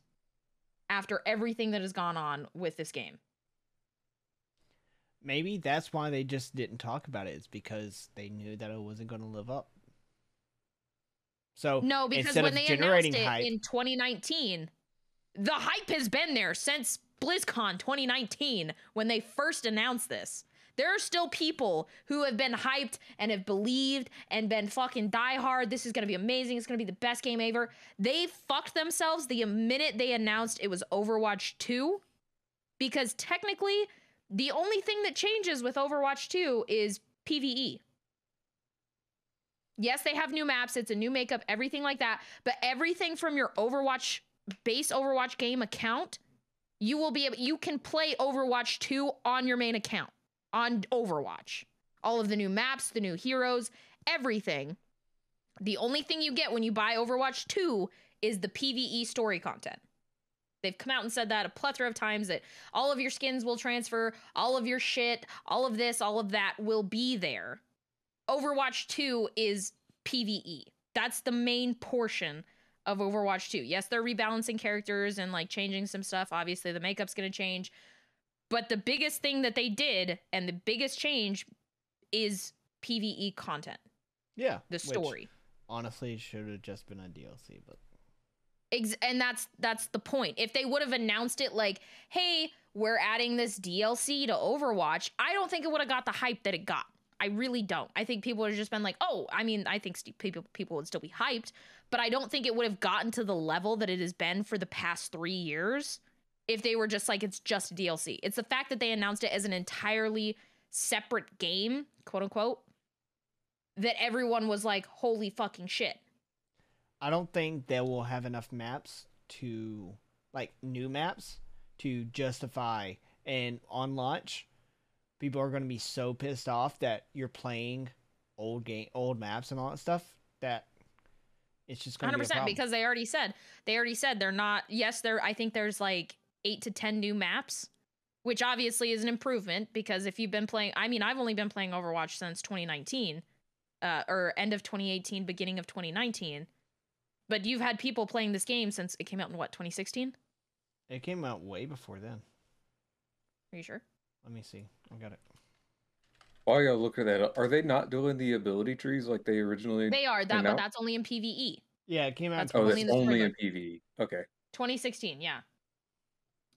after everything that has gone on with this game. Maybe that's why they just didn't talk about it. It's because they knew that it wasn't going to live up. So No, because when they announced it hype, in 2019, the hype has been there since BlizzCon 2019 when they first announced this. There are still people who have been hyped and have believed and been fucking diehard. This is gonna be amazing. It's gonna be the best game ever. They fucked themselves the minute they announced it was Overwatch 2 because technically the only thing that changes with Overwatch 2 is PvE. Yes, they have new maps, it's a new makeup, everything like that, but everything from your Overwatch base Overwatch game account, you will be able you can play Overwatch 2 on your main account on Overwatch. All of the new maps, the new heroes, everything. The only thing you get when you buy Overwatch 2 is the PvE story content. They've come out and said that a plethora of times that all of your skins will transfer, all of your shit, all of this, all of that will be there. Overwatch 2 is PvE. That's the main portion of Overwatch 2. Yes, they're rebalancing characters and like changing some stuff. Obviously, the makeup's going to change. But the biggest thing that they did and the biggest change is PvE content, yeah, the which story. honestly should have just been a DLC, but Ex- and that's that's the point. If they would have announced it like, "Hey, we're adding this DLC to Overwatch," I don't think it would have got the hype that it got. I really don't. I think people would have just been like, "Oh, I mean, I think st- people people would still be hyped, but I don't think it would have gotten to the level that it has been for the past 3 years if they were just like it's just DLC." It's the fact that they announced it as an entirely separate game, quote unquote, that everyone was like, "Holy fucking shit." I don't think they will have enough maps to like new maps to justify and on launch people are going to be so pissed off that you're playing old game old maps and all that stuff that it's just going to Hundred be a percent, problem. because they already said they already said they're not. Yes, there. I think there's like eight to ten new maps, which obviously is an improvement. Because if you've been playing, I mean, I've only been playing Overwatch since 2019, uh, or end of 2018, beginning of 2019. But you've had people playing this game since it came out in what 2016? it came out way before then. Are you sure? Let me see. I got it. Oh, While y'all look at that, up, are they not doing the ability trees like they originally? They are that, but now- that's only in PVE. Yeah, it came out. That's oh, only that's in only in PvE. Okay. 2016, yeah.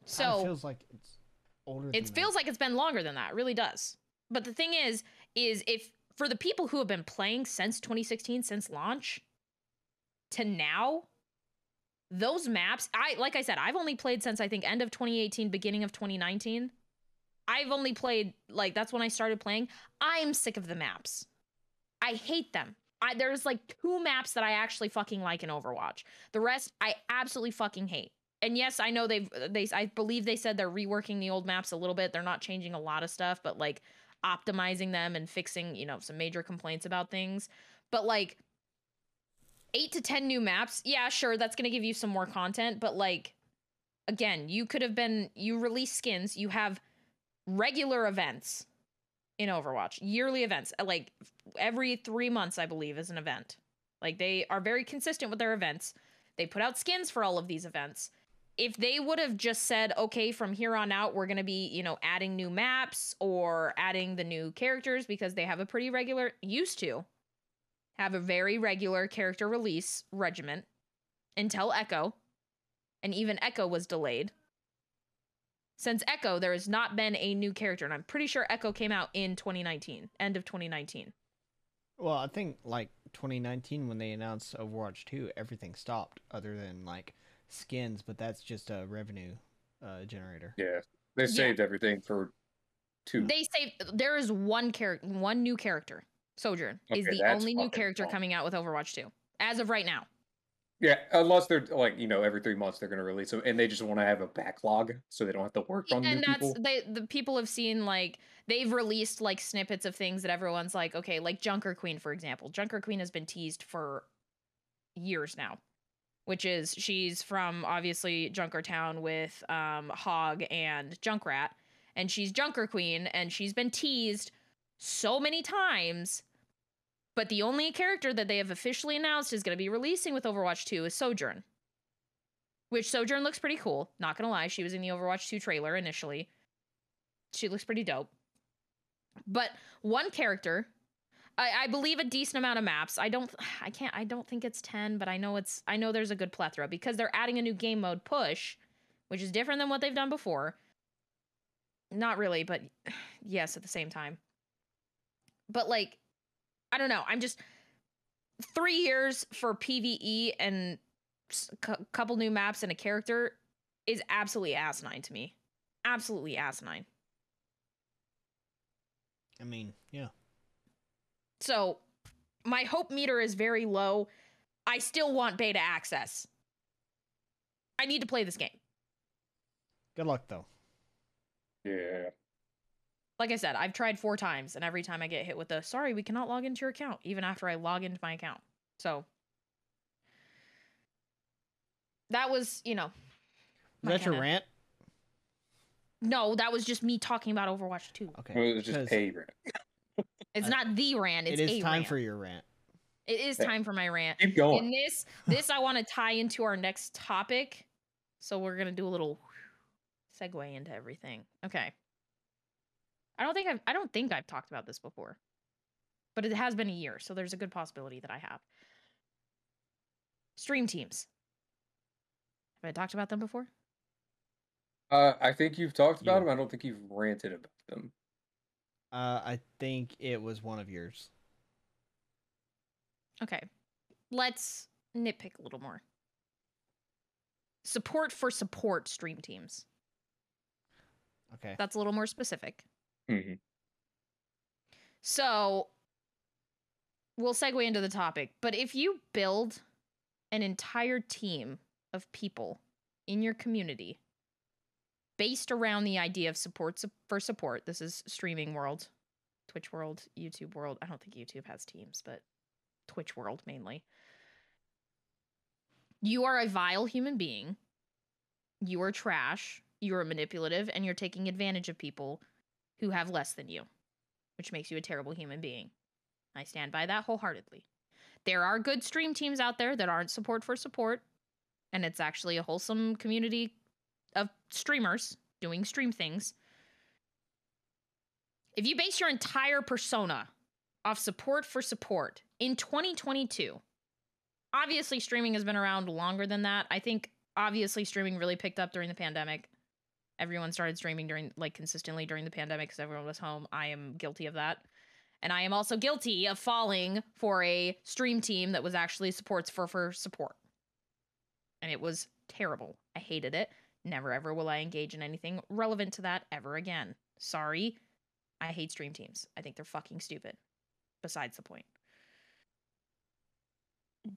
Kinda So feels like it's older. it than feels that. like it's been longer than that it really does but the thing is is if for the people who have been playing since 2016 since launch to now those maps i like i said i've only played since i think end of 2018 beginning of 2019 i've only played like that's when i started playing. I'm sick of the maps. I hate them. I, there's like two maps that i actually fucking like in overwatch. The rest i absolutely fucking hate. And yes, I know they've they I believe they said they're reworking the old maps a little bit. They're not changing a lot of stuff, but like optimizing them and fixing, you know, some major complaints about things. But like 8 to 10 new maps, yeah, sure, that's going to give you some more content, but like again, you could have been you release skins, you have regular events in Overwatch, yearly events, uh, like every 3 months I believe is an event. Like they are very consistent with their events. They put out skins for all of these events if they would have just said, okay, from here on out, we're going to be, you know, adding new maps or adding the new characters because they have a pretty regular, used to have a very regular character release regiment until Echo. And even Echo was delayed. Since Echo, there has not been a new character. And I'm pretty sure Echo came out in 2019, end of 2019. Well, I think like 2019 when they announced Overwatch 2, everything stopped other than like skins, but that's just a revenue uh, generator. Yeah. They saved everything for two. They say there is one character, one new character. Sojourn is the only new character dumb. coming out with Overwatch 2 as of right now. Yeah, unless they're like you know every three months they're gonna release them, and they just want to have a backlog so they don't have to work on the thing. and that's people. they the people have seen like they've released like snippets of things that everyone's like okay like junker queen for example junker queen has been teased for years now which is she's from obviously junkertown with um hog and junkrat and she's junker queen and she's been teased so many times But the only character that they have officially announced is going to be releasing with Overwatch 2 is Sojourn. Which Sojourn looks pretty cool. Not going to lie, she was in the Overwatch 2 trailer initially. She looks pretty dope. But one character, I, I believe a decent amount of maps. I don't, I can't, I don't think it's 10, but I know it's, I know there's a good plethora because they're adding a new game mode push, which is different than what they've done before. Not really, but [SIGHS] yes, at the same time. But like, I don't know. I'm just three years for PVE and a couple new maps and a character is absolutely asinine to me. Absolutely asinine. I mean, yeah. So my hope meter is very low. I still want beta access. I need to play this game. Good luck though. Yeah. Like I said, I've tried four times, and every time I get hit with the sorry, we cannot log into your account, even after I log into my account. So that was, you know. Is that your rant? No, that was just me talking about Overwatch 2. Okay. It was just a rant. It's not the rant, it's it is a time rant. for your rant. It is Yeah. time for my rant. Keep going. And this this I want to tie into our next topic. So we're gonna do a little segue into everything. Okay. I don't think I've I don't think I've talked about this before. But it has been a year, so there's a good possibility that I have. Stream teams. Have I talked about them before? Uh, I think you've talked about You. them. I don't think you've ranted about them. Uh, I think it was one of yours. Okay. Let's nitpick a little more. Support for support stream teams. Okay. That's a little more specific. Mhm. So we'll segue into the topic. But if you build an entire team of people in your community based around the idea of support su- for support, this is streaming world, Twitch world, YouTube world. I don't think YouTube has teams, but Twitch world mainly. You are a vile human being. You are trash. You are manipulative and you're taking advantage of people who have less than you, which makes you a terrible human being. I stand by that wholeheartedly. There are good stream teams out there that aren't support for support, and it's actually a wholesome community of streamers doing stream things. If you base your entire persona off support for support in 2022, obviously streaming has been around longer than that. I think obviously streaming really picked up during the pandemic everyone started streaming during like consistently during the pandemic because everyone was home i am guilty of that. And i am also guilty of falling for a stream team that was actually supports for for support. And it was terrible. I hated it. Never ever will i engage in anything relevant to that ever again. Sorry. I hate stream teams. I think they're fucking stupid. Besides the point.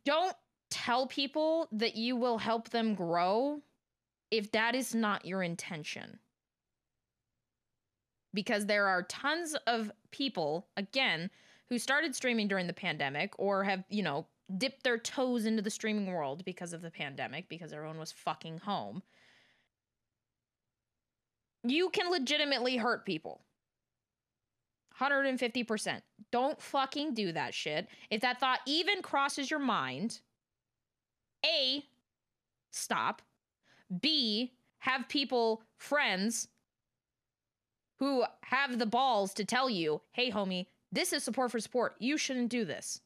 Don't tell people that you will help them grow if that is not your intention. Because there are tons of people, again, who started streaming during the pandemic or have, you know, dipped their toes into the streaming world because of the pandemic, because everyone was fucking home. You can legitimately hurt people. 150%. Don't fucking do that shit. If that thought even crosses your mind, A, stop. B, have people, friends, who have the balls to tell you, hey, homie, this is support for support. You shouldn't do this.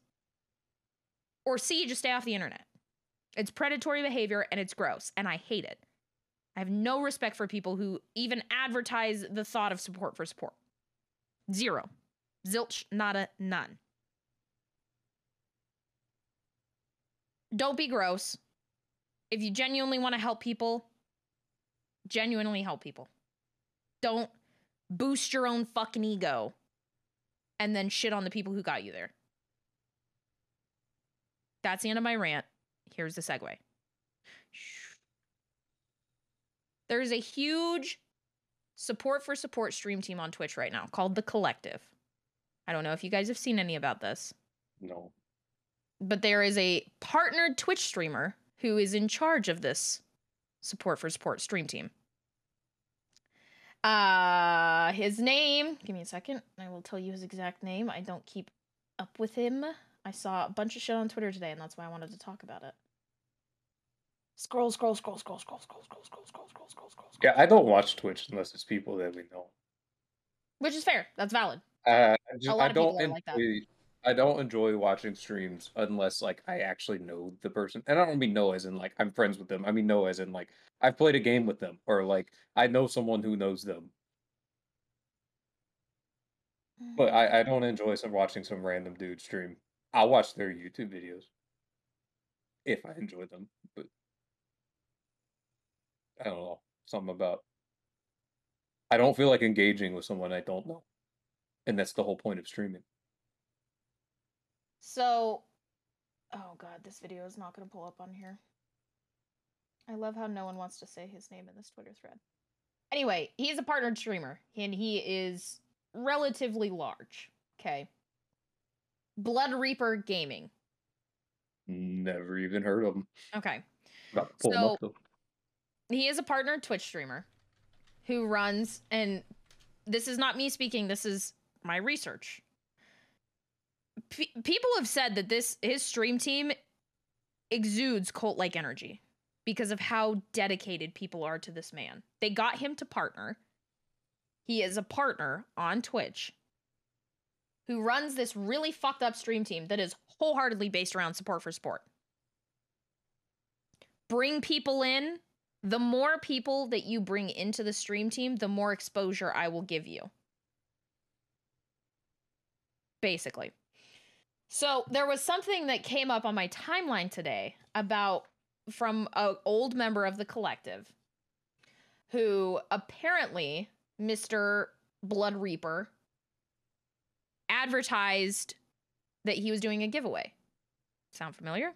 Or C, just stay off the internet. It's predatory behavior and it's gross, and I hate it. I have no respect for people who even advertise the thought of support for support. Zero. Zilch, nada, none. Don't be gross. If you genuinely want to help people, genuinely help people. Don't boost your own fucking ego and then shit on the people who got you there. That's the end of my rant. Here's the segue. There's a huge support for support stream team on Twitch right now called The Collective. I don't know if you guys have seen any about this, No. but there is a partnered Twitch streamer who is in charge of this support for support stream team. Uh his name, give me a second. I will tell you his exact name. I don't keep up with him. I saw a bunch of shit on Twitter today, and that's why I wanted to talk about it. Scroll, scroll, scroll, scroll, scroll, scroll, scroll, scroll, scroll, scroll, scroll, scroll. Yeah, I don't watch Twitch unless it's people that we know. Which is fair. That's valid. Uh, I just lot I of don't are like that. I don't enjoy watching streams unless like I actually know the person, and I don't mean know as in like I'm friends with them. I mean know as in like I've played a game with them, or like I know someone who knows them. But mm. I, I don't enjoy some watching some random dude stream. I'll watch their YouTube videos if I enjoy them, but I don't know something about. I don't feel like engaging with someone I don't know, and that's the whole point of streaming. So, oh god, this video is not going to pull up on here. I love how no one wants to say his name in this Twitter thread. Anyway, he's a partnered streamer, and he is relatively large. Okay. Blood Reaper Gaming. Never even heard of him. Okay. About to pull 'em up, he is a partnered Twitch streamer who runs, and this is not me speaking, this is my research. People have said that this his stream team exudes cult like energy because of how dedicated people are to this man. They got him to partner. He is a partner on Twitch who runs this really fucked up stream team that is wholeheartedly based around support for sport. Bring people in. The more people that you bring into the stream team, the more exposure I will give you. Basically. So there was something that came up on my timeline today about from an old member of the collective who apparently Mr. Blood Reaper advertised that he was doing a giveaway. Sound familiar?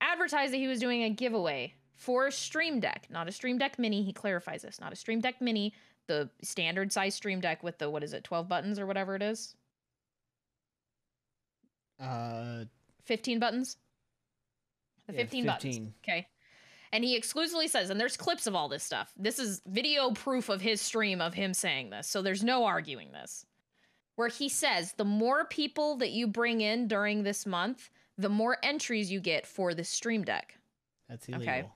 Advertised that he was doing a giveaway for a Stream Deck, not a Stream Deck Mini. He clarifies this, not a Stream Deck Mini, the standard size Stream Deck with the what is it, 12 buttons or whatever it is? Uh, 15 buttons? The Yeah, 15, buttons. Okay. And he exclusively says, and there's clips of all this stuff. This is video proof of his stream of him saying this. So there's no arguing this. Where he says, the more people that you bring in during this month, the more entries you get for the stream deck. that's Okay. illegal.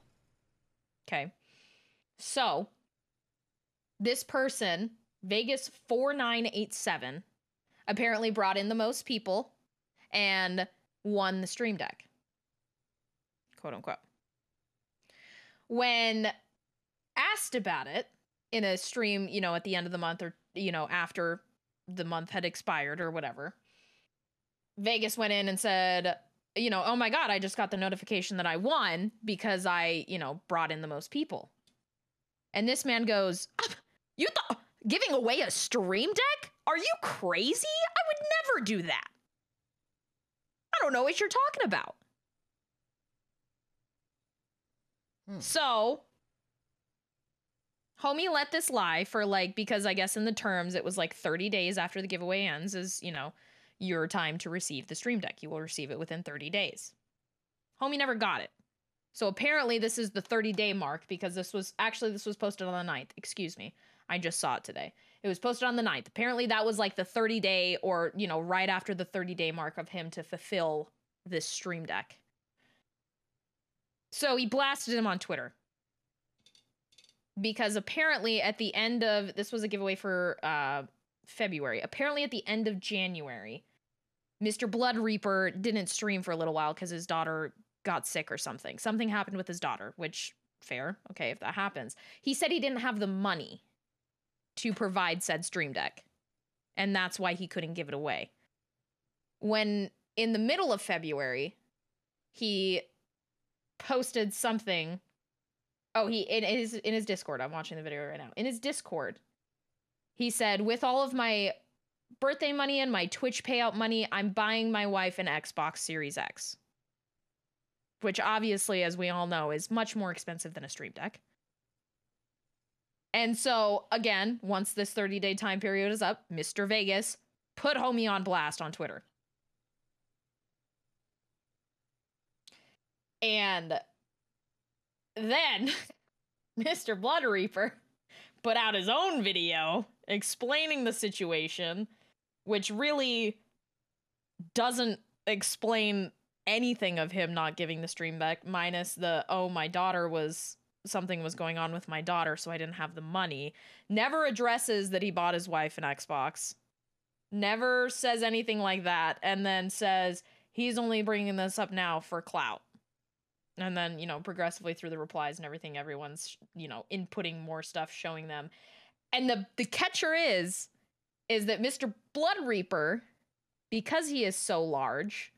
Okay. So this person, Vegas 4987, apparently brought in the most people and won the stream deck. Quote unquote. When asked about it in a stream, you know, at the end of the month or, you know, after the month had expired or whatever, Vegas went in and said, you know, oh my God, I just got the notification that I won because I, you know, brought in the most people. And this man goes, "Ah, You thought giving away a stream deck? Are you crazy? I would never do that. Don't know what you're talking about. Hmm. So, homie let this lie for like, because I guess in the terms it was like 30 days after the giveaway ends, is, you know, your time to receive the stream deck. You will receive it within 30 days. Homie never got it. So apparently this is the 30 day mark because this was actually this was posted on the 9th. Excuse me. I just saw it today. It was posted on the 9th. Apparently that was like the 30 day or, you know, right after the 30 day mark of him to fulfill this stream deck. So he blasted him on Twitter. Because apparently at the end of this was a giveaway for uh February. Apparently at the end of January, Mr. Blood Reaper didn't stream for a little while because his daughter got sick or something. Something happened with his daughter, which fair. Okay, if that happens. He said he didn't have the money to provide said stream deck. And that's why he couldn't give it away. When in the middle of February, he posted something. Oh, he in his in his Discord. I'm watching the video right now. In his Discord, he said, "With all of my birthday money and my Twitch payout money, I'm buying my wife an Xbox Series X." Which obviously, as we all know, is much more expensive than a Stream Deck. And so, again, once this 30 day time period is up, Mr. Vegas put homie on blast on Twitter. And then [LAUGHS] Mr. Blood Reaper put out his own video explaining the situation, which really doesn't explain anything of him not giving the stream back minus the oh my daughter was something was going on with my daughter so I didn't have the money. Never addresses that he bought his wife an Xbox. Never says anything like that and then says he's only bringing this up now for clout. And then, you know, progressively through the replies and everything everyone's, you know, inputting more stuff showing them. And the the catcher is is that Mr. Blood Reaper because he is so large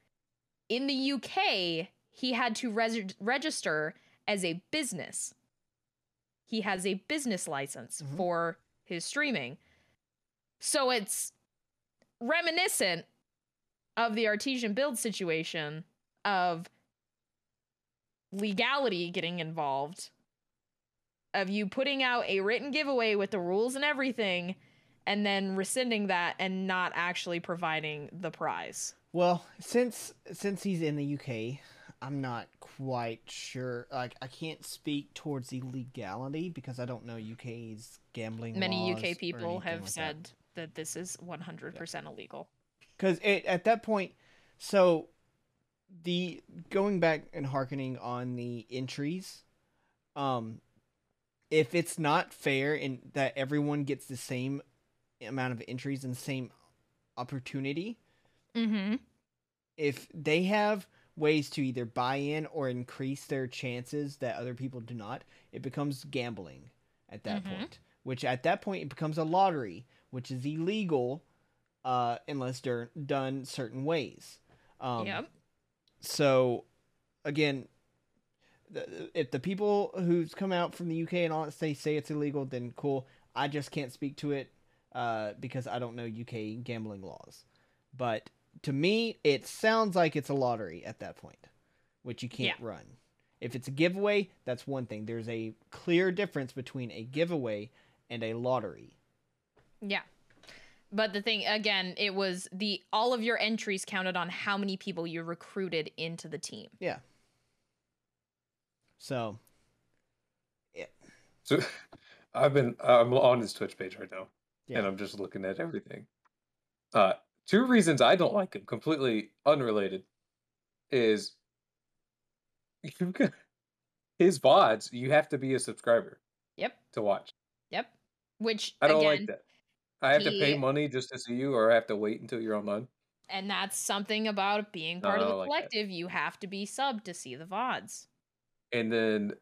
in the UK, he had to res- register as a business. He has a business license Mhm. for his streaming. So it's reminiscent of the artesian build situation of legality getting involved of you putting out a written giveaway with the rules and everything and then rescinding that and not actually providing the prize. Well, since since he's in the UK, I'm not quite sure. Like, I can't speak towards the legality because I don't know UK's gambling. Many UK people have like said that. this is 100% illegal. because it at that point. So, the going back and harkening on the entries, um, if it's not fair and that everyone gets the same amount of entries and same opportunity, Mm-hmm. if they have ways to either buy in or increase their chances that other people do not, it becomes gambling at that Mhm. point. Which at that point it becomes a lottery, which is illegal uh, unless they're done certain ways. Um, yep. So, again, the, if the people who's come out from the UK and all that say say it's illegal, then cool. I just can't speak to it uh, because I don't know UK gambling laws. But to me, it sounds like it's a lottery at that point, which you can't run. If it's a giveaway, that's one thing. There's a clear difference between a giveaway and a lottery. Yeah. But the thing again, it was the all of your entries counted on how many people you recruited into the team. Yeah. So, Yeah. So [LAUGHS] I've been I'm on his Twitch page right now, Yeah. and I'm just looking at everything. Uh, two reasons I don't like him, completely unrelated, is you his VODs. You have to be a subscriber Yep. to watch. Yep. Which I don't again, like that. I have to pay money just to see you, or I have to wait until you're online. and that's something about being part I of the don't like that. collective. You have to be sub to see the VODs. and then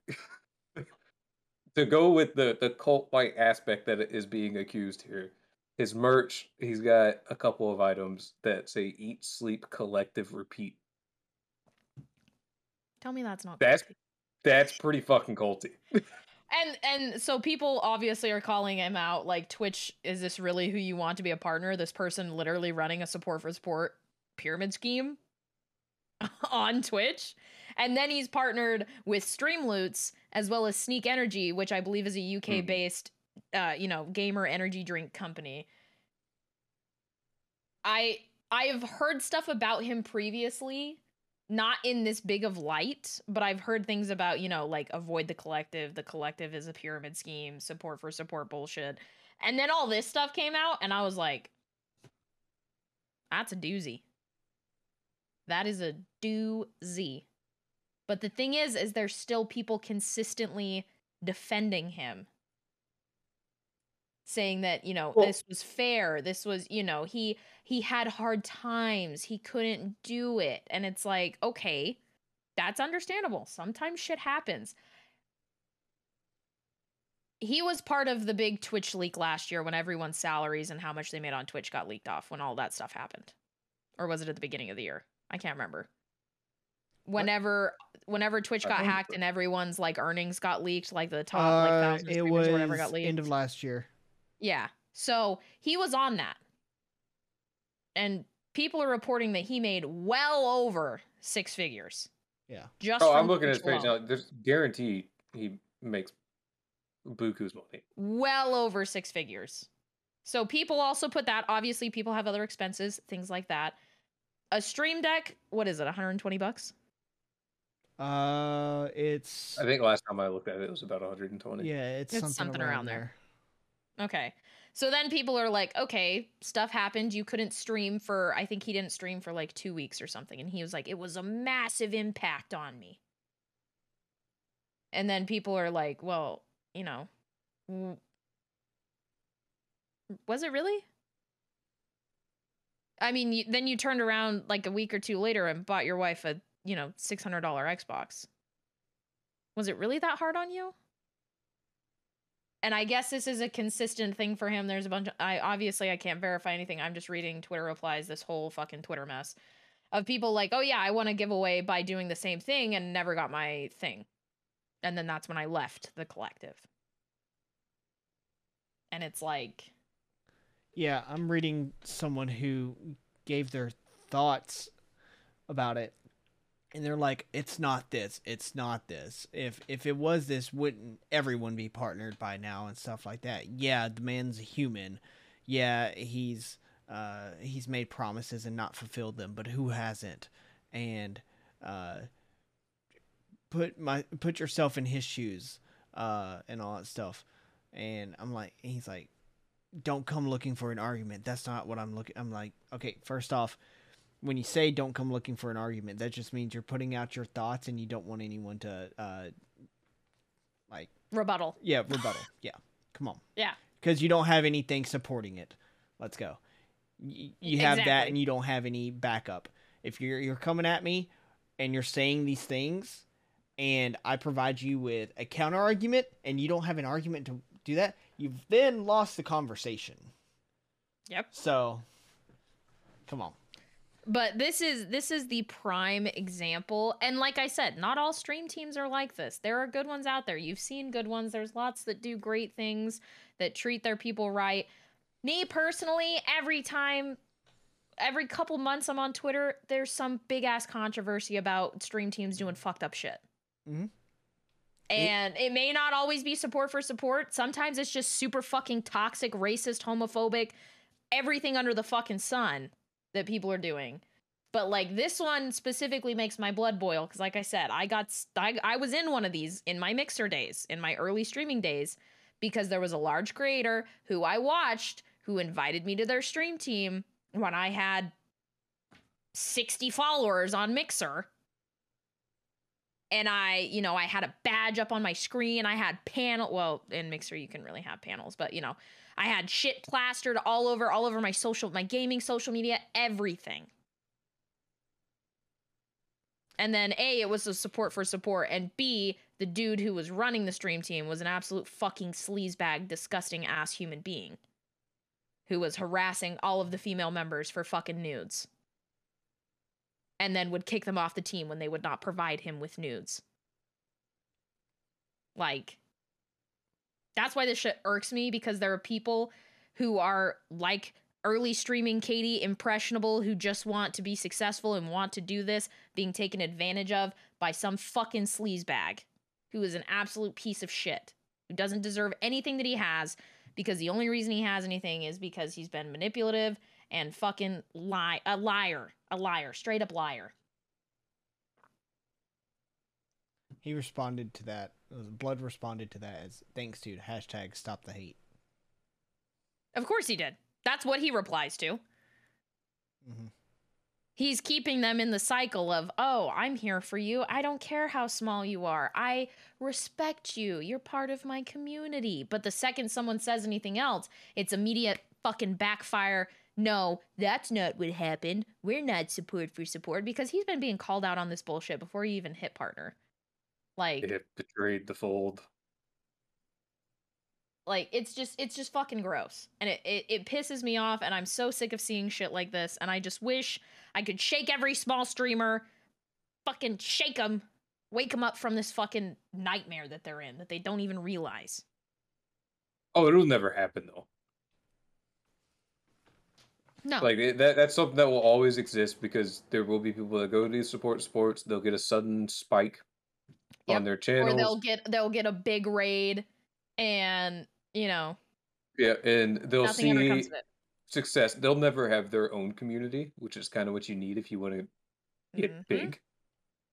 [LAUGHS] to go with the the cult like aspect that is being accused here his merch he's got a couple of items that say eat sleep collective repeat Tell me that's not That's- creepy. that's pretty fucking culty [LAUGHS] And and so people obviously are calling him out like Twitch is this really who you want to be a partner? This person literally running a support for support pyramid scheme [LAUGHS] on Twitch. And then he's partnered with Streamloots as well as Sneak Energy, which I believe is a UK mm-hmm. based uh, you know, gamer energy drink company. I I have heard stuff about him previously not in this big of light, but I've heard things about, you know, like avoid the collective. The collective is a pyramid scheme, support for support bullshit. And then all this stuff came out, and I was like, that's a doozy. That is a doozy. But the thing is, is there's still people consistently defending him. Saying that, you know, Well- this was fair. This was, you know, he he had hard times. He couldn't do it. And it's like, okay, that's understandable. Sometimes shit happens. He was part of the big Twitch leak last year when everyone's salaries and how much they made on Twitch got leaked off when all that stuff happened. Or was it at the beginning of the year? I can't remember. Whenever whenever Twitch got hacked and everyone's like earnings got leaked, like the top like Uh, thousand it was or whatever got leaked. end of last year. Yeah. So he was on that. And people are reporting that he made well over six figures. Yeah. Just oh i'm looking at his page now there's guaranteed he makes buku's money Well over six figures. So people also put that. Obviously, people have other expenses, things like that. A stream deck, what is it, 120 bucks? Uh, it's i think last time i looked at it it was about 120 yeah, it's, It's something, something around, around there. Okay. So then people are like, okay, stuff happened. You couldn't stream for, I think he didn't stream for like two weeks or something. And he was like, it was a massive impact on me. And then people are like, well, you know, was it really? I mean, you, then you turned around like a week or two later and bought your wife a, you know, $600 Xbox. Was it really that hard on you? And I guess this is a consistent thing for him. There's a bunch of I obviously I can't verify anything. I'm just reading Twitter replies, this whole fucking Twitter mess of people like, "Oh yeah, I want to give away by doing the same thing and never got my thing." And then that's when I left the collective. And it's like Yeah, I'm reading someone who gave their thoughts about it and they're like it's not this it's not this. If if it was this wouldn't everyone be partnered by now and stuff like that? Yeah the man's a human. Yeah he's uh he's made promises and not fulfilled them but who hasn't? And uh put my put yourself in his shoes uh and all that stuff. And i'm like he's like don't come looking for an argument. That's not what i'm looking i'm like okay first off when you say don't come looking for an argument, that just means you're putting out your thoughts and you don't want anyone to uh like rebuttal. Yeah, rebuttal. [LAUGHS] yeah. Come on. Yeah. Cuz you don't have anything supporting it. Let's go. Y- you have Exactly. that and you don't have any backup. If you're you're coming at me and you're saying these things and I provide you with a counter argument and you don't have an argument to do that, you've then lost the conversation. Yep. So come on. But this is this is the prime example. And like I said, not all stream teams are like this. There are good ones out there. You've seen good ones. There's lots that do great things that treat their people right. Me personally, every time every couple months I'm on Twitter, there's some big ass controversy about stream teams doing fucked up shit. Mhm. And it may not always be support for support. Sometimes it's just super fucking toxic, racist, homophobic, everything under the fucking sun that people are doing. But like this one specifically makes my blood boil because, like I said, I got st- I, I was in one of these in my mixer days, in my early streaming days, because there was a large creator who I watched who invited me to their stream team when I had 60 followers on Mixer. And I, you know, I had a badge up on my screen. I had panel. Well, in Mixer you can really have panels, but you know, I had shit plastered all over, all over my social, my gaming social media, everything. And then A, it was a support for support, and B, the dude who was running the stream team was an absolute fucking sleazebag, disgusting ass human being who was harassing all of the female members for fucking nudes. And then would kick them off the team when they would not provide him with nudes. Like, that's why this shit irks me because there are people who are like early streaming Katie, impressionable, who just want to be successful and want to do this, being taken advantage of by some fucking sleazebag who is an absolute piece of shit, who doesn't deserve anything that he has because the only reason he has anything is because he's been manipulative and fucking lie a liar, a liar, straight up liar. He responded to that. Blood responded to that as thanks, dude. Hashtag stop the hate. Of course he did. That's what he replies to. Mm-hmm. He's keeping them in the cycle of, oh, I'm here for you. I don't care how small you are. I respect you. You're part of my community. But the second someone says anything else, it's immediate fucking backfire. No, that's not what happened. We're not support for support because he's been being called out on this bullshit before he even hit partner. Like, They have betrayed the fold. like it's just it's just fucking gross and it, it it pisses me off and i'm so sick of seeing shit like this and i just wish i could shake every small streamer fucking shake them wake them up from this fucking nightmare that they're in that they don't even realize Oh, it'll never happen though. no Like it- that that's something that will always exist because there will be people that go to these support sports, they'll get a sudden spike Yep, on their or they'll get they'll get a big raid and you know Yeah, and they'll nothing ever comes see success. They'll never have their own community, which is kind of what you need if you want to get Mhm. big.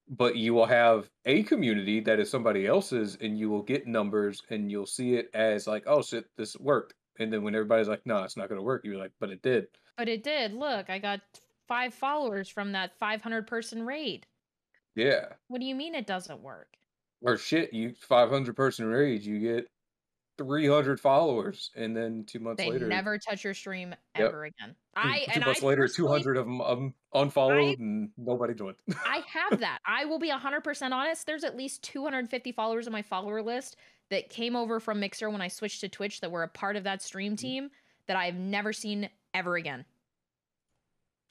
But you will have a community that is somebody else's, and you will get numbers, and you'll see it as like, oh shit, this worked, And then when everybody's like, "No, it's not going to work," you're like, "But it did." But it did. Look, I got five followers from that 500 person raid. Yeah. What do you mean it doesn't work? Or shit, you 500 person raid, you get 300 followers, and then two months They later, never touch your stream Yep. ever again. I two and months I later, 200 of them um, unfollowed, and nobody joined. [LAUGHS] I have that. I will be 100% honest. There's at least 250 followers on my follower list that came over from Mixer when I switched to Twitch that were a part of that stream team that I've never seen ever again.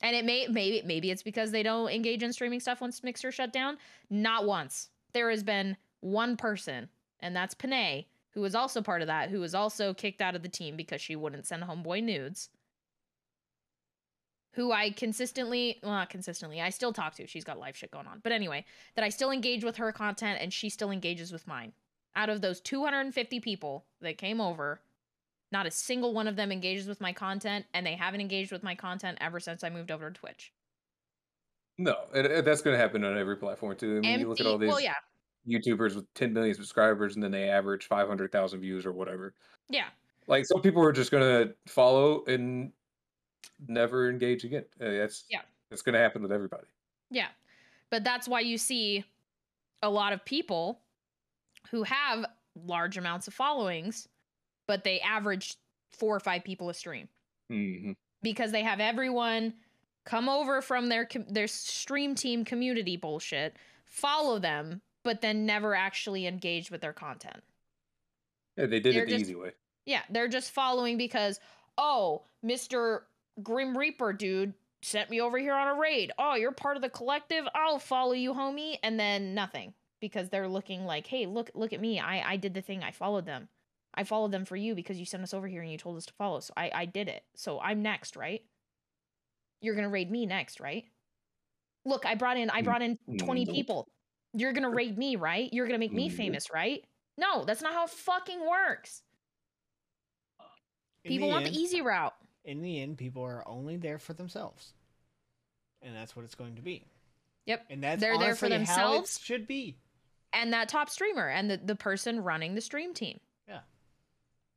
And it may maybe maybe it's because they don't engage in streaming stuff once Mixer shut down. Not once. There has been one person, and that's Panay, who was also part of that, who was also kicked out of the team because she wouldn't send homeboy nudes who I consistently, well, not consistently, I still talk to. She's got life shit going on. But anyway, that I still engage with her content and she still engages with mine. Out of those 250 people that came over, not a single one of them engages with my content, and they haven't engaged with my content ever since I moved over to Twitch. no, it, it- that's going to happen on every platform too. I mean, you look at all these well, yeah, YouTubers with 10 million subscribers, and then they average 500,000 views or whatever. yeah, Like some people are just going to follow and never engage again. Uh, that's Yeah. It's going to happen with everybody. yeah. But that's why you see a lot of people who have large amounts of followings, but they average four or five people a stream. hmm because they have everyone come over from their com- their stream team community bullshit, follow them, but then never actually engage with their content. Yeah, they did They're it the just- easy way. Yeah, they're just following because oh, Mr. Grim Reaper dude sent me over here on a raid. Oh, you're part of the collective. I'll follow you, homie, and then nothing because they're looking like, "Hey, look look at me. I I did the thing. I followed them. I followed them for you because you sent us over here and you told us to follow. So I I did it. So I'm next, right? You're going to raid me next, right? Look, I brought in I Mm, brought in 20 people. You're going to raid me, right? You're going to make me famous, right? No, that's not how it fucking works. In People the want end- the easy route. In the end, people are only there for themselves, and that's what it's going to be. Yep. And that's They're there for honestly how it themselves. should be. and that top streamer and the, the person running the stream team.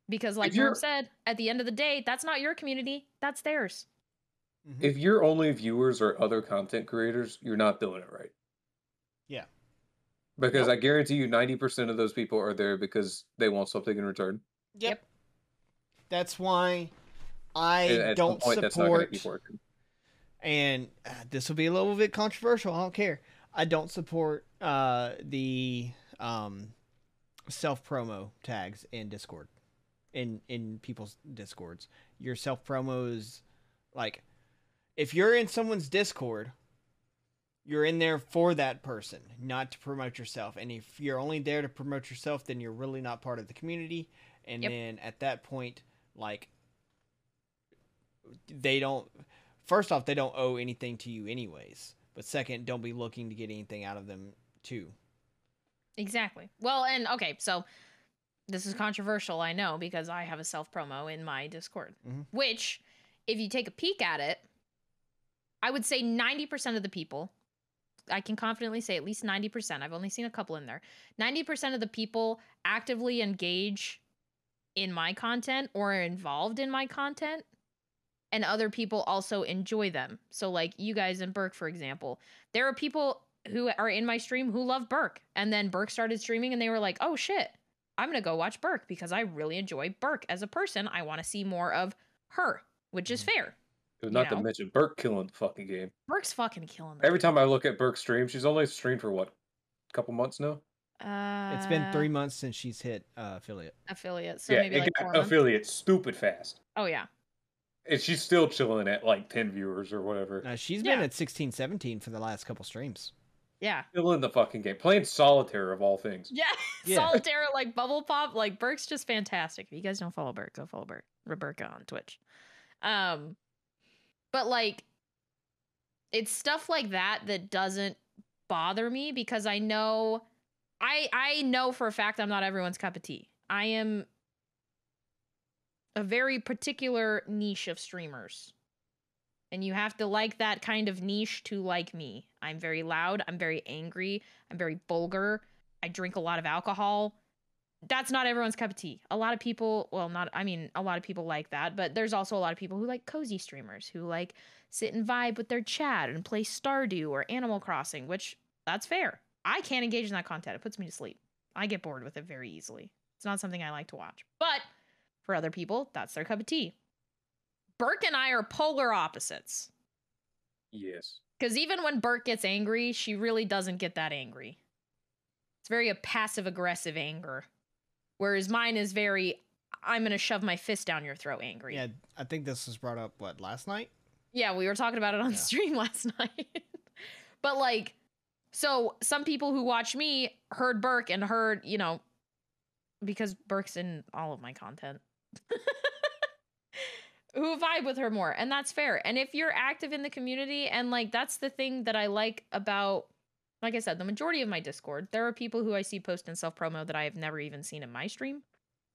Yeah. Because like you're- said, at the end of the day, that's not your community, that's theirs. Mhm. If your only viewers are other content creators, you're not doing it right. Yeah. Because I guarantee you 90% of those people are there because they want something in return. Yep. That's why I And at don't point, that's not going to support. keep working. and uh, this will be a little bit controversial. I don't care. I don't support uh, the um, self promo tags in Discord, in in people's discords. Your self promos, like, if you're in someone's Discord, you're in there for that person, not to promote yourself. And if you're only there to promote yourself, then you're really not part of the community. And Yep. then at that point, like, they don't first off they don't owe anything to you anyways but second don't be looking to get anything out of them too Exactly. Well, and okay, so this is controversial, I know, because I have a self promo in my Discord, Mhm. which, if you take a peek at it, I would say 90% of the people, I can confidently say at least 90%, I've only seen a couple in there, 90% of the people actively engage in my content or are involved in my content. And other people also enjoy them. So, like you guys and Burke, for example, there are people who are in my stream who love Burke. And then Burke started streaming and they were like, oh shit, I'm going to go watch Burke because I really enjoy Burke as a person. I want to see more of her, which is fair. Not know? to mention Burke killing the fucking game. Burke's fucking killing Every time I look at Burke's stream, she's only streamed for what? A couple months now? Uh, it's been three months since she's hit uh, affiliate affiliate. So yeah, maybe it like got four months. affiliate stupid fast. Oh, yeah. And she's still chilling at like 10 viewers or whatever. uh, she's been at 16 17 for the last couple streams Yeah. Still in the fucking game. Playing solitaire of all things. Yeah. [LAUGHS] Yeah. Solitaire, like Bubble Pop. Like Burke's just fantastic. If you guys don't follow Burke, go follow Burke. Roberta on Twitch. Um, but like, it's stuff like that that doesn't bother me because I know, I I know for a fact I'm not everyone's cup of tea. I am a very particular niche of streamers. And you have to like that kind of niche to like me. I'm very loud. I'm very angry. I'm very vulgar. I drink a lot of alcohol. that's not everyone's cup of tea. A lot of people, well, not, I mean, a lot of people like that, but there's also a lot of people who like cozy streamers who like sit and vibe with their chat and play Stardew or Animal Crossing, which that's fair. I can't engage in that content. It puts me to sleep. I get bored with it very easily. It's not something I like to watch. But for other people, that's their cup of tea. Burke and I are polar opposites. Yes. Because even when Burke gets angry, she really doesn't get that angry. It's very a passive aggressive anger. Whereas mine is very, I'm going to shove my fist down your throat angry. Yeah, I think this was brought up, what, last night? Yeah, we were talking about it on Yeah. stream [LAUGHS] last night. but like, so some people who watch me heard Burke and heard, you know, because Burke's in all of my content. [LAUGHS] who vibe with her more and that's fair and if you're active in the community and like that's the thing that i like about like i said the majority of my discord there are people who i see post and self promo that i have never even seen in my stream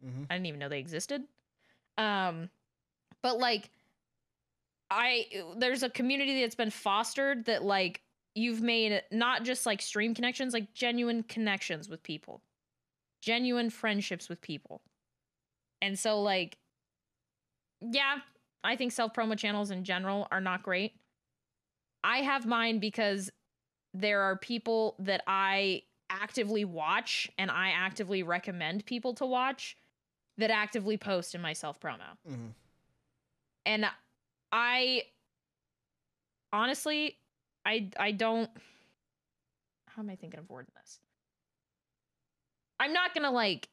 Mm-hmm. I didn't even know they existed. Um, but like, I there's a community that's been fostered that like you've made not just like stream connections, like genuine connections with people, genuine friendships with people, and so like, yeah, I think self promo channels in general are not great. I have mine because there are people that I actively watch and I actively recommend people to watch that actively post in my self promo. Mm-hmm. And I honestly I I don't how am I thinking of wording this? I'm not to like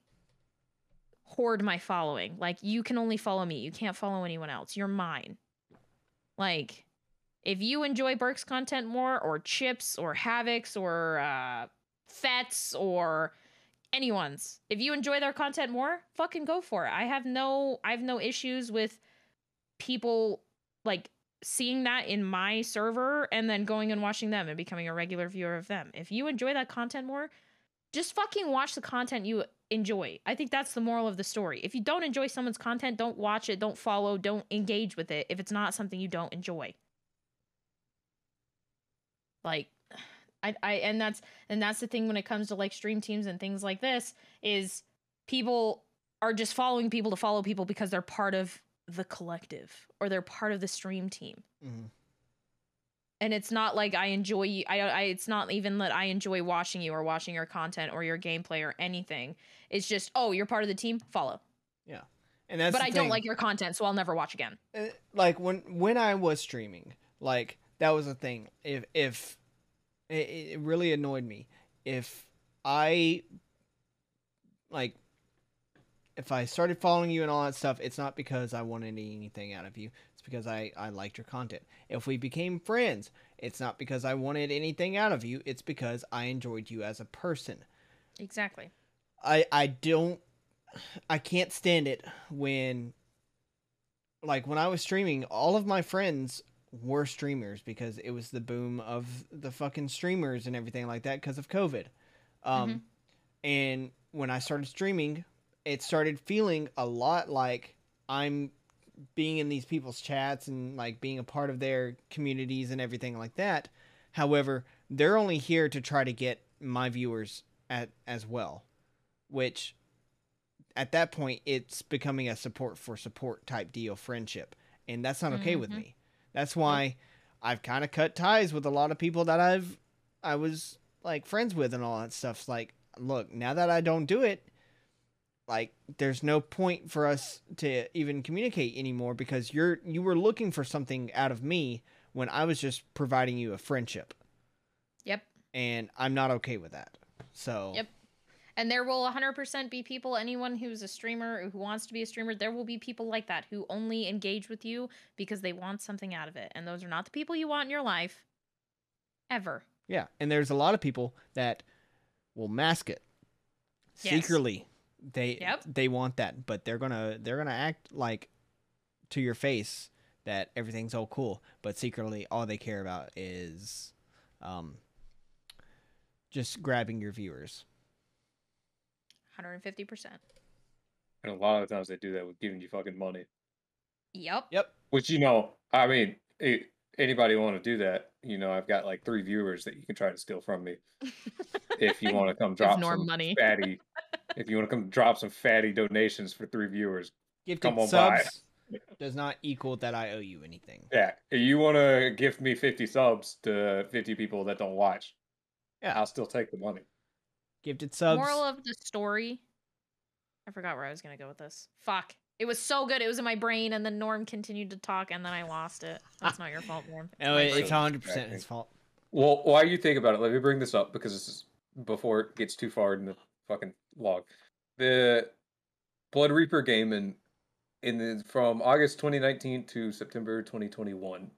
hoard my following. Like you can only follow me. You can't follow anyone else. You're mine. Like if you enjoy Burke's content more or Chips or Havoc's or uh Fets or anyone's. If you enjoy their content more, fucking go for it. I have no I have no issues with people like seeing that in my server and then going and watching them and becoming a regular viewer of them. If you enjoy that content more, just fucking watch the content you enjoy. I think that's the moral of the story. If you don't enjoy someone's content, don't watch it, don't follow, don't engage with it if it's not something you don't enjoy. Like I, I and that's and that's the thing when it comes to like stream teams and things like this is people are just following people to follow people because they're part of the collective or they're part of the stream team Mm-hmm. And it's not like i enjoy you I, I it's not even that i enjoy watching you or watching your content or your gameplay or anything. It's just oh you're part of the team follow. Yeah, And that's but i don't like your content so i'll never watch again. Uh, like when when I was streaming, like that was the thing. If if it, it really annoyed me. If I like if I started following you and all that stuff, it's not because I wanted anything out of you. Because I I liked your content. If we became friends, it's not because I wanted anything out of you. It's because I enjoyed you as a person. exactly I I don't I can't stand it when like when I was streaming, all of my friends were streamers because it was the boom of the fucking streamers and everything like that because of COVID. Um Mhm. and when I started streaming, it started feeling a lot like I'm being in these people's chats and like being a part of their communities and everything like that. However, they're only here to try to get my viewers at as well, which at that point it's becoming a support for support type deal friendship, and that's not okay with Mhm. me. That's why I've kind of cut ties with a lot of people that I've I was like friends with and all that stuff. It's like, look, now that I don't do it, like there's no point for us to even communicate anymore because you're you were looking for something out of me when I was just providing you a friendship yep and I'm not okay with that. So Yep. And there will 100% be people, anyone who's a streamer or who wants to be a streamer, there will be people like that who only engage with you because they want something out of it. And those are not the people you want in your life ever. yeah, and there's a lot of people that will mask it Yes. secretly. They Yep. they want that, but they're gonna they're gonna act like to your face that everything's all cool, but secretly all they care about is um just grabbing your viewers. 150%. And a lot of times they do that with giving you fucking money. Yep. Yep. Which you know, I mean, eh, anybody want to do that, you know, I've got like three viewers that you can try to steal from me if you [LAUGHS] want to come drop Norm some money. fatty. [LAUGHS] if you want to come drop some fatty donations for three viewers, Gifted Come on by. subs [LAUGHS] does not equal that I owe you anything. yeah. If you want to gift me fifty subs to fifty people that don't watch, Yeah. I'll still take the money. Gifted subs. Moral of the story. I forgot where I was gonna go with this. Fuck. It was so good. It was in my brain, and then Norm continued to talk, and then I lost it. That's not your fault, Norm. [LAUGHS] It's no, my it- brain. it's hundred percent his fault. Well, while you think about it, let me bring this up because this is before it gets too far in the fucking log. The Blood Reaper game in in the, from August 2019 to September 2021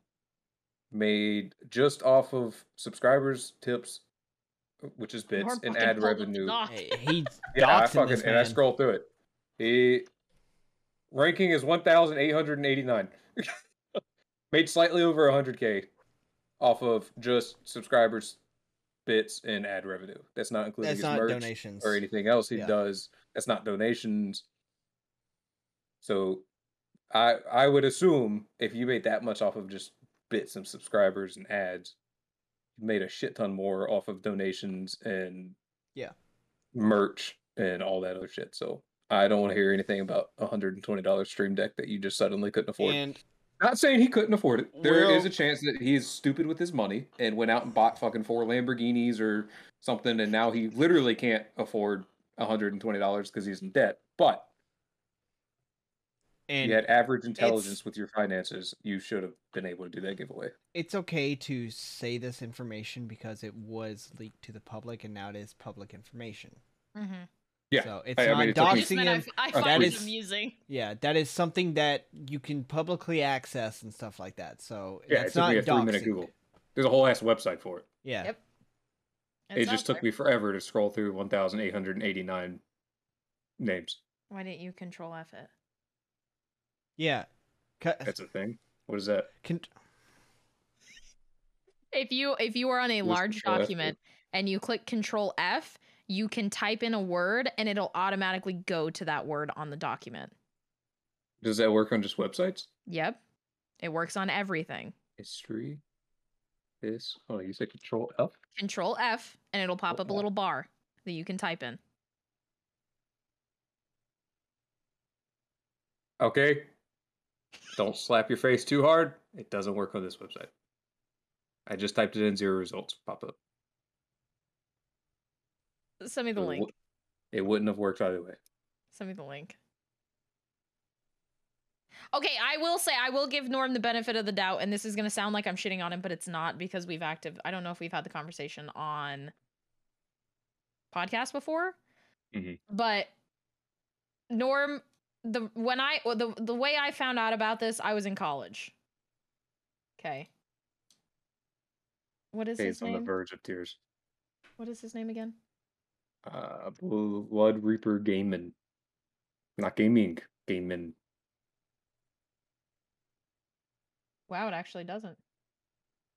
made just off of subscribers, tips, which is bits, and ad pulled up the revenue. doc. Hey, He [LAUGHS] Yeah, I fucking this and I man. scroll through it. He ranking is 1,889. [LAUGHS] Made slightly over 100k off of just subscribers, bits, and ad revenue. That's not including That's his not merch donations. or anything else he Yeah. does. That's not donations. So, I I would assume if you made that much off of just bits and subscribers and ads, you made a shit ton more off of donations and Yeah. merch and all that other shit. So I don't want to hear anything about a hundred and twenty dollars stream deck that you just suddenly couldn't afford. And Not saying he couldn't afford it. There is Well- a chance that he is stupid with his money and went out and bought fucking four Lamborghinis or something, and now he literally can't afford a hundred and twenty dollars because he's in debt. But and you had average intelligence with your finances. You should have been able to do that giveaway. it's okay to say this information because it was leaked to the public and now it is public information. Mhm. Yeah, So it's I- I not mean, it took me- I just doxing meant I him. f- I, That find it is- amusing. Yeah, that is something that you can publicly access and stuff like that. So Yeah, that's it took not me a three minute doxing. Google. There's a whole ass website for it. Yeah. Yep. it just took there. me forever to scroll through 1,889 names. Why didn't you control F it? Yeah. Cut, That's a thing. What is that? con- If you if you are on a large Control F document and you click Control F, you can type in a word and it'll automatically go to that word on the document. Does that work on just websites? Yep. It works on everything. History. This. Oh, you said Control F. Control F and it'll pop up a little bar that you can type in. Okay. Don't slap your face too hard. It doesn't work on this website. I just typed it in, zero results pop up. Send me the it link. wou- It wouldn't have worked either way. Send me the link. Okay, I will say I will give Norm the benefit of the doubt, and this is gonna sound like I'm shitting on him, but it's not because we've active. I don't know if we've had the conversation on podcast before, Mhm. but Norm, the when I the the way I found out about this, I was in college. Okay. What is his Face on the verge of tears. What is his name again? Uh, Blood Reaper Gaming. Not gaming, gaming. Wow, it actually doesn't.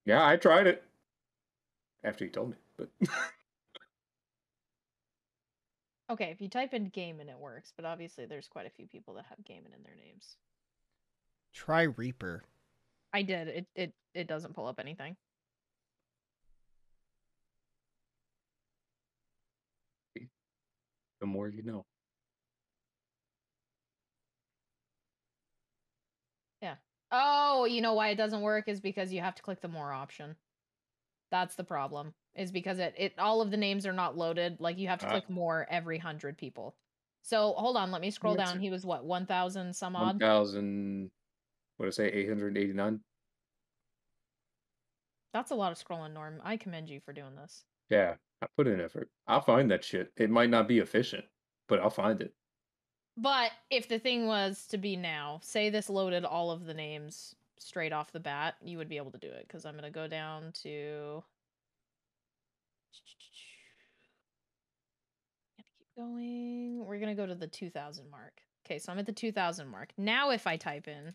Yeah, I tried it. After you told me, but [LAUGHS] Okay, if you type in Gaiman, it works, but obviously there's quite a few people that have Gaiman in their names. try Reaper. I did. It it it doesn't pull up anything. The more you know. Yeah. Oh, you know why it doesn't work is because you have to click the more option. That's the problem. Is because it it all of the names are not loaded. Like you have to Ah. click more every hundred people. So hold on, let me scroll down. it. He was what one thousand some One odd. thousand. What did I say? Eight hundred eighty-nine. That's a lot of scrolling, Norm. I commend you for doing this. Yeah, I put in effort. I'll find that shit. It might not be efficient, but I'll find it. But if the thing was to be now, say this loaded all of the names straight off the bat, you would be able to do it. Because I'm gonna go down to. Keep going. We're gonna go to the 2000 mark. Okay, so I'm at the 2000 mark. Now, if I type in.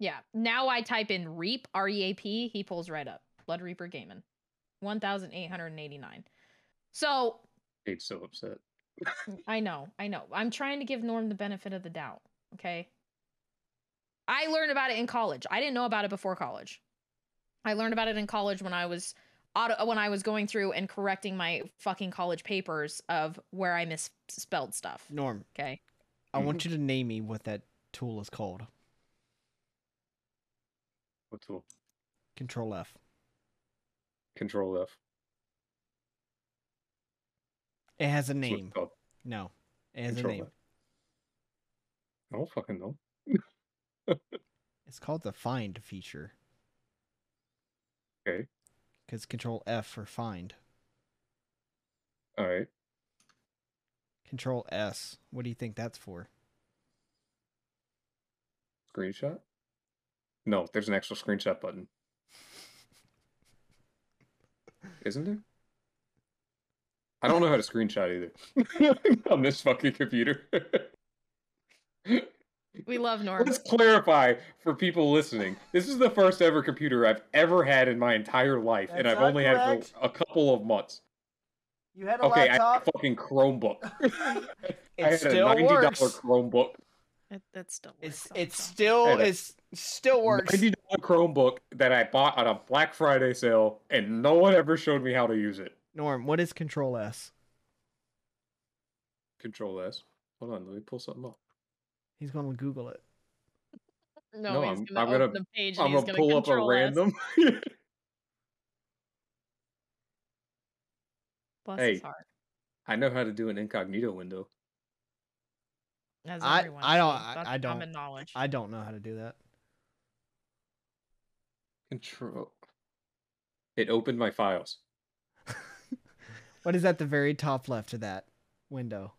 Yeah, now I type in Reap, R E A P, he pulls right up. Blood Reaper Gaming. 1,889. So Kate's so upset. I know, I know. I'm trying to give Norm the benefit of the doubt. Okay. I learned about it in college. I didn't know about it before college. I learned about it in college when I was auto when I was going through and correcting my fucking college papers of where I misspelled stuff. Norm, Okay. I want mm-hmm. you to name me what that tool is called. What tool? Control F. Control F. It has a That's what it's name. No, it has Control a name. F. I don't fucking know. [LAUGHS] It's called the Find feature. Okay. Because Control F for Find. All right. Control S. What do you think that's for? Screenshot? No, there's an actual screenshot button. Isn't there? I don't know how to screenshot either [LAUGHS] on this fucking computer. We love Norm. Let's clarify for people listening. This is the first ever computer I've ever had in my entire life, and I've not only had it for a couple of months. You had Okay, I had a fucking Chromebook. [LAUGHS] [LAUGHS] I It had a still ninety dollar works. Chromebook. It, that still works. It's though, it's still Had a it's still works. Ninety dollar Chromebook that I bought on a Black Friday sale, and no one ever showed me how to use it. Norm, what is Control S? Control S. Hold on, let me pull something up. He's gonna Google it. No, No, he's I'm- gonna I'm gonna- the page I'm gonna gonna pull up a random. [LAUGHS] Bless Hey. his heart. I know how to do an incognito window. As I- I don't- I- I don't. common knowledge. I don't know how to do that. Control. It opened my files. [LAUGHS] What is at the very top left of that window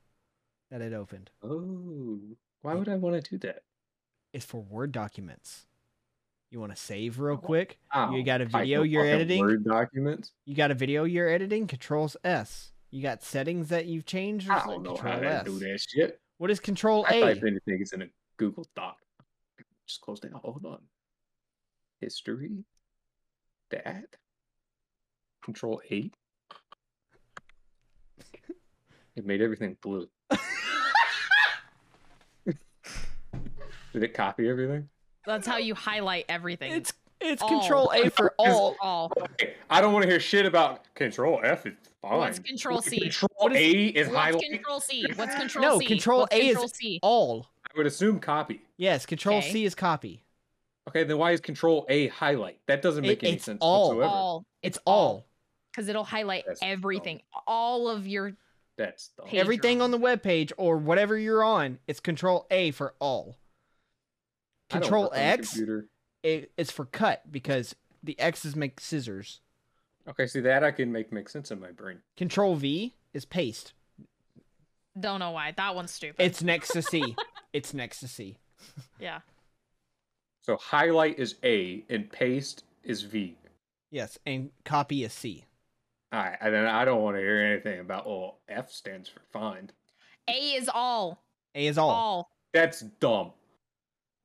that it opened? Oh, why would I want to do that? It's for Word documents. You want to save real Oh, quick? You got a video you're editing? Word documents. You got a video you're editing? Controls S. You got settings that you've changed? or I don't know Control how to S. do that shit. What is Control I A? type anything it's in a Google Doc. Just close down. Hold on. History. That. Control eight. It made everything blue. [LAUGHS] Did it copy everything? That's how you highlight everything. It's it's All. Control A for [LAUGHS] all. all. Okay, I don't want to hear shit about Control F. Is fine. What's Control C? Control What is- A is highlight. Control C? What's Control No, C? Control What's A is- C? All. I would assume copy. Yes, Control Okay. C is copy. Okay, then why is Control A highlight? That doesn't make It- any it's sense all. whatsoever. All. It's all. Because it'll highlight That's dumb. everything. All of your. That's dumb. Page Everything you're on the web page or whatever you're on, it's Control A for all. Control work on a X computer. it, it's for cut because the X's make scissors. Okay, see that I can make make sense in my brain. Control V is paste. Don't know why. That one's stupid. It's next to C. [LAUGHS] it's next to C. yeah. So highlight is A and paste is V. Yes, and copy is C. All right, and then I don't want to hear anything about well F stands for find. A is all. A is all. All. That's dumb.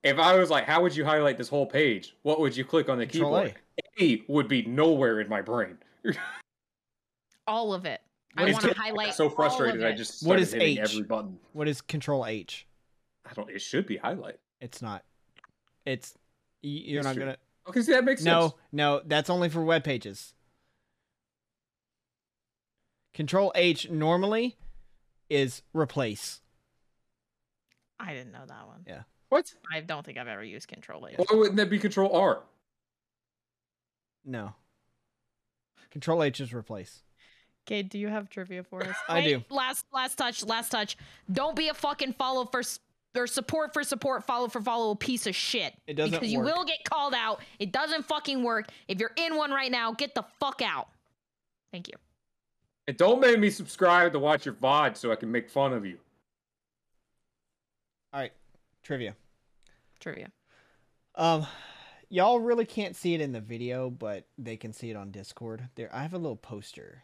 If I was like, how would you highlight this whole page? What would you click on the Control keyboard? A would be nowhere in my brain. [LAUGHS] All of it. What I want to highlight. so all of frustrated, I just What started is hitting H? every button. What is Control H? I don't. It should be highlight. It's not. It's you're It's not true. gonna. Okay, see that makes sense. No, no, that's only for web pages. Control H normally is replace. I didn't know that one. Yeah. What? I don't think I've ever used Control H. Why wouldn't that be Control R? No. Control H is replace. Okay, do you have trivia for us? I Wait, do. Last, last touch, last touch. Don't be a fucking follow for s- or support for support, follow for follow a piece of shit. It doesn't work. because you work. will get called out. It doesn't fucking work. If you're in one right now, get the fuck out. Thank you. And don't make me subscribe to watch your VOD so I can make fun of you. All right, trivia. Trivia. Um, y'all really can't see it in the video, but they can see it on Discord. There, I have a little poster.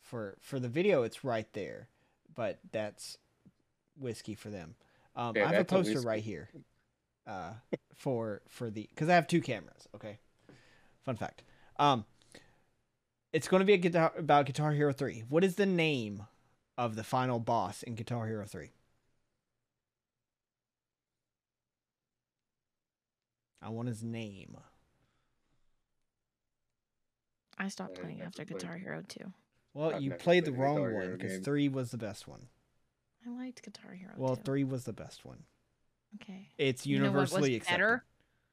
For for the video, it's right there, but that's whiskey for them. Um, Yeah, I have a poster whiskey. right here. Uh, for for the because I have two cameras. Okay, fun fact. Um, it's going to be a guitar about Guitar Hero Three. What is the name of the final boss in Guitar Hero Three? I want his name. I stopped playing after Guitar. Hero 2. Well, I've you never played the wrong Guitar one because three was the best one. I liked Guitar Hero Well, 2. three was the best one. Okay. It's universally You know what was accepted. better?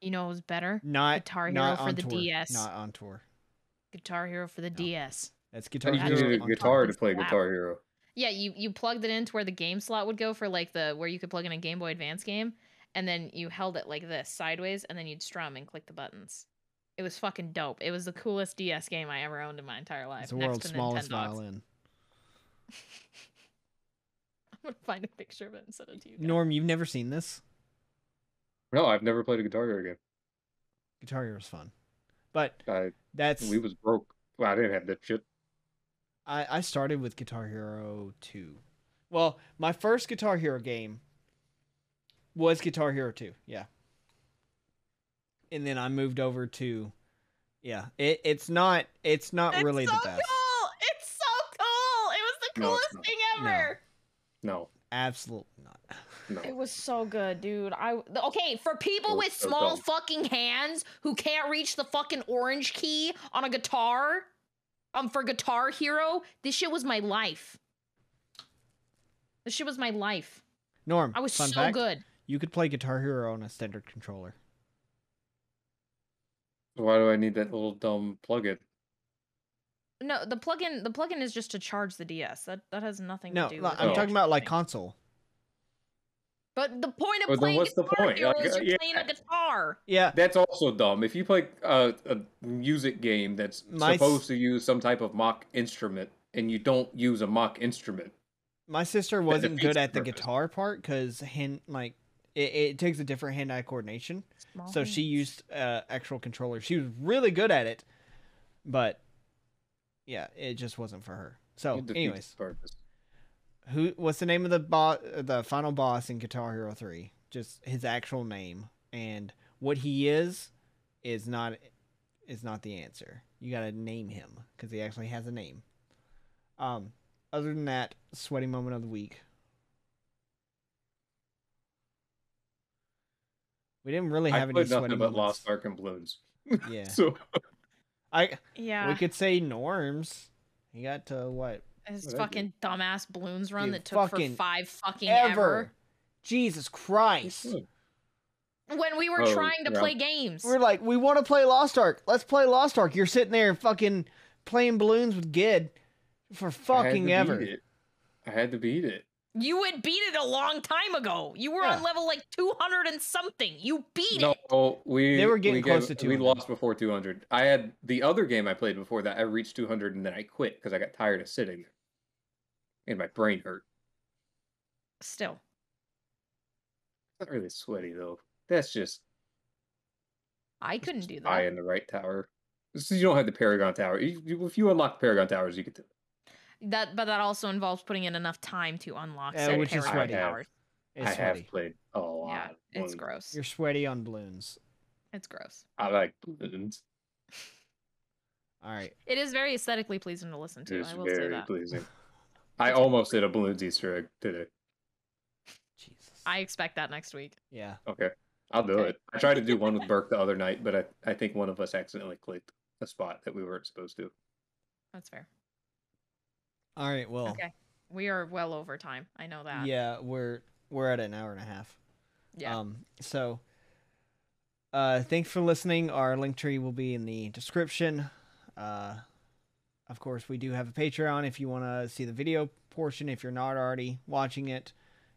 You know what was better? Not Guitar Hero not for the tour. DS. Not on tour. Guitar Hero for the No. DS. That's How Guitar do you Hero. need a guitar to play Hero. Guitar Hero? Yeah, you you plugged it into where the game slot would go for like the where you could plug in a Game Boy Advance game, and then you held it like this sideways, and then you'd strum and click the buttons. It was fucking dope. It was the coolest DS game I ever owned in my entire life. It's the next world's to smallest Nintendogs. violin. [LAUGHS] [LAUGHS] I'm gonna find a picture of it and send it to you. guys. Norm, you've never seen this? No, I've never played a Guitar Hero game. Guitar Hero's fun, but I that's we was broke. Well, I didn't have that shit. I, I started with Guitar Hero 2. Well, my first Guitar Hero game was Guitar Hero 2, yeah. And then I moved over to yeah, it, it's not it's not It's really so the best. cool. It's so cool. It was the coolest not. thing ever. No, Absolutely not. no. It was so good, dude. I okay for people with so small dumb. fucking hands who can't reach the fucking orange key on a guitar. Um, for Guitar Hero, this shit was my life. This shit was my life. Norm, I was fun so fact, good. You could play Guitar Hero on a standard controller. Why do I need that little dumb plug-in? No, the plugin, the plugin is just to charge the DS. That that has nothing No, to do. li- with I'm Oh. talking about like console. But the point of Well, playing what's the point? Hero Like, is uh, you're yeah. playing a guitar. Yeah, That's also dumb. If you play a, a music game that's My s- supposed to use some type of mock instrument and you don't use a mock instrument, my sister wasn't good at the purpose. guitar part because hand like it, it takes a different hand-eye coordination. so she used uh, actual controller. She was really good at it, but yeah, it just wasn't for her. So, anyways, who? What's the name of the boss? The final boss in Guitar Hero Three? Just his actual name and what he is is not is not the answer. You got to name him because he actually has a name. Um. Other than that, sweaty moment of the week. We didn't really I have any played sweaty nothing but moments. Lost Ark and Balloons. Yeah, [LAUGHS] So I Yeah, we could say Norms. He got to what his What I fucking dumbass balloons run Dude, that took for five fucking ever. ever. Jesus Christ! When we were Oh, trying to yeah. play games. We're like, we want to play Lost Ark. Let's play Lost Ark. You're sitting there fucking playing balloons with Gid for I had to fucking beat ever. I had to beat it. You had beat it a long time ago. You were Yeah. on level like 200 and something. You beat No, it. No, we They were getting we close gave- to We lost before 200. I had the other game I played before that. I reached 200 and then I quit because I got tired of sitting there, and my brain hurt. Still. Not really sweaty though. That's just I couldn't do eye that. in the right tower. So you don't have the Paragon Tower. You- you- If you unlock the Paragon Towers, you could do it. That but that also involves putting in enough time to unlock Yeah, said which is Paragon sweaty. towers. It's I sweaty. have played a lot. Yeah, it's balloons. gross. You're sweaty on balloons. It's gross. I like balloons. [LAUGHS] All right. It is very aesthetically pleasing to listen to. It's I will say very that. pleasing. [LAUGHS] I almost did a balloons Easter egg today. Jesus. I expect that next week. yeah. Okay, I'll do Okay. it. I tried to do one with Burke the other night, but I, I think one of us accidentally clicked a spot that we weren't supposed to. That's fair. All right. Well. Okay. We are well over time. I know that. Yeah, we're we're at an hour and a half. Yeah. Um, so, uh, thanks for listening. Our link tree will be in the description. Uh, of course, we do have a Patreon if you want to see the video portion. If you're not already watching it,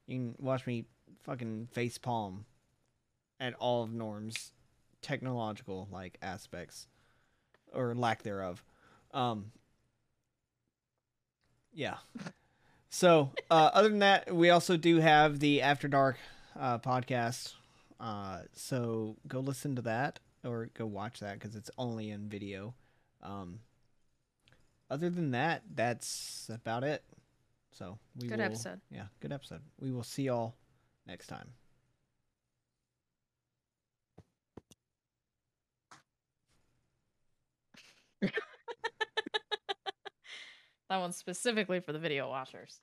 you can watch me fucking face palm at all of Norm's technological like aspects or lack thereof. Um, yeah. So, uh, other than that, we also do have the After Dark uh, podcast. Uh, so go listen to that or go watch that because it's only in video. Um, other than that, that's about it. So we Good will, episode. Yeah, good episode. We will see y'all next time. [LAUGHS] That one's specifically for the video watchers.